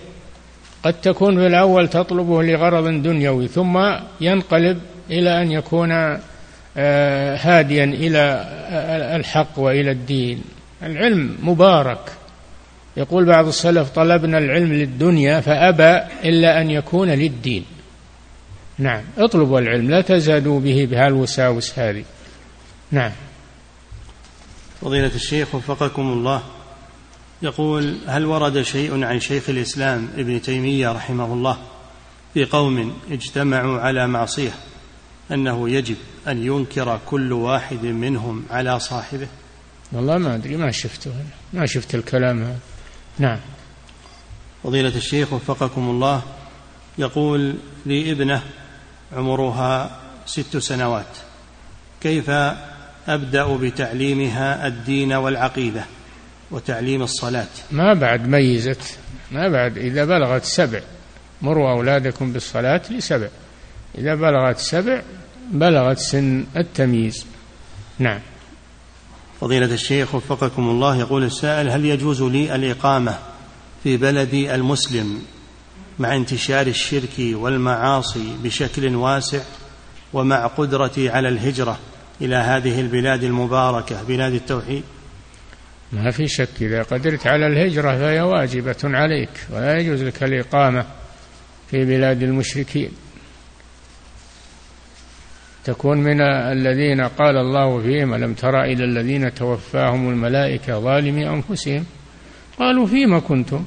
قد تكون في الأول تطلبه لغرض دنيوي ثم ينقلب إلى أن يكون هاديا إلى الحق وإلى الدين. العلم مبارك. يقول بعض السلف طلبنا العلم للدنيا فأبى إلا أن يكون للدين. نعم اطلبوا العلم لا تزادوا به بهالوساوس هذه. نعم. فضيلة الشيخ وفقكم الله. يقول هل ورد شيء عن شيخ الإسلام ابن تيمية رحمه الله في قوم اجتمعوا على معصية؟ أنه يجب أن ينكر كل واحد منهم على صاحبه. والله ما أدري ما شفته ما شفت الكلام هذا. نعم. فضيلة الشيخ وفقكم الله يقول لي ابنة عمرها ست سنوات كيف أبدأ بتعليمها الدين والعقيدة وتعليم الصلاة؟ ما بعد ميزت ما بعد إذا بلغت سبع مروا أولادكم بالصلاة لسبع. إذا بلغت سبع بلغت سن التمييز. نعم. فضيلة الشيخ وفقكم الله يقول السائل هل يجوز لي الإقامة في بلدي المسلم مع انتشار الشرك والمعاصي بشكل واسع ومع قدرتي على الهجرة إلى هذه البلاد المباركة بلاد التوحيد؟ ما في شك إذا قدرت على الهجرة فهي واجبة عليك ولا يجوز لك الإقامة في بلاد المشركين. تكون من الذين قال الله فيهم ألم تر إلى الذين توفاهم الملائكة ظالمي أنفسهم؟ قالوا فيما كنتم؟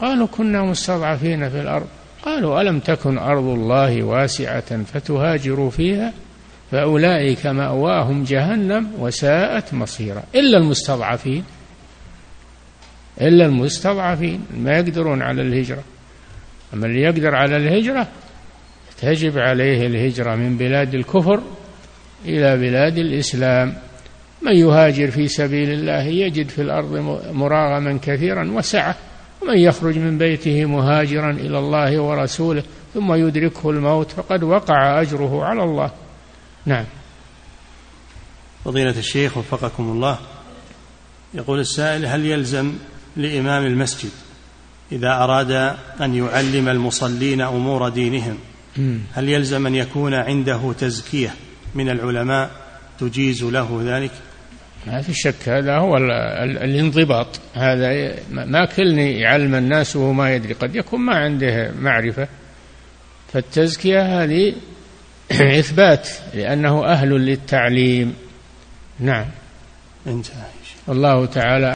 قالوا كنا مستضعفين في الأرض. قالوا ألم تكن أرض الله واسعة فتهاجروا فيها؟ فأولئك مأواهم جهنم وساءت مصيرا إلا المستضعفين. إلا المستضعفين. ما يقدرون على الهجرة. أما اللي يقدر على الهجرة تجب عليه الهجرة من بلاد الكفر إلى بلاد الإسلام. من يهاجر في سبيل الله يجد في الأرض مراغما كثيرا وسعة. ومن يخرج من بيته مهاجرا إلى الله ورسوله ثم يدركه الموت فقد وقع أجره على الله. نعم. فضيلة الشيخ وفقكم الله يقول السائل هل يلزم لإمام المسجد إذا أراد أن يعلم المصلين أمور دينهم هل يلزم أن يكون عنده تزكية من العلماء تجيز له ذلك؟ ما في شك هذا هو الانضباط. هذا ما كلني يعلم الناس وهو ما يدري. قد يكون ما عنده معرفة. فالتزكية هذه إثبات لأنه أهل للتعليم. نعم. انتهى الله تعالى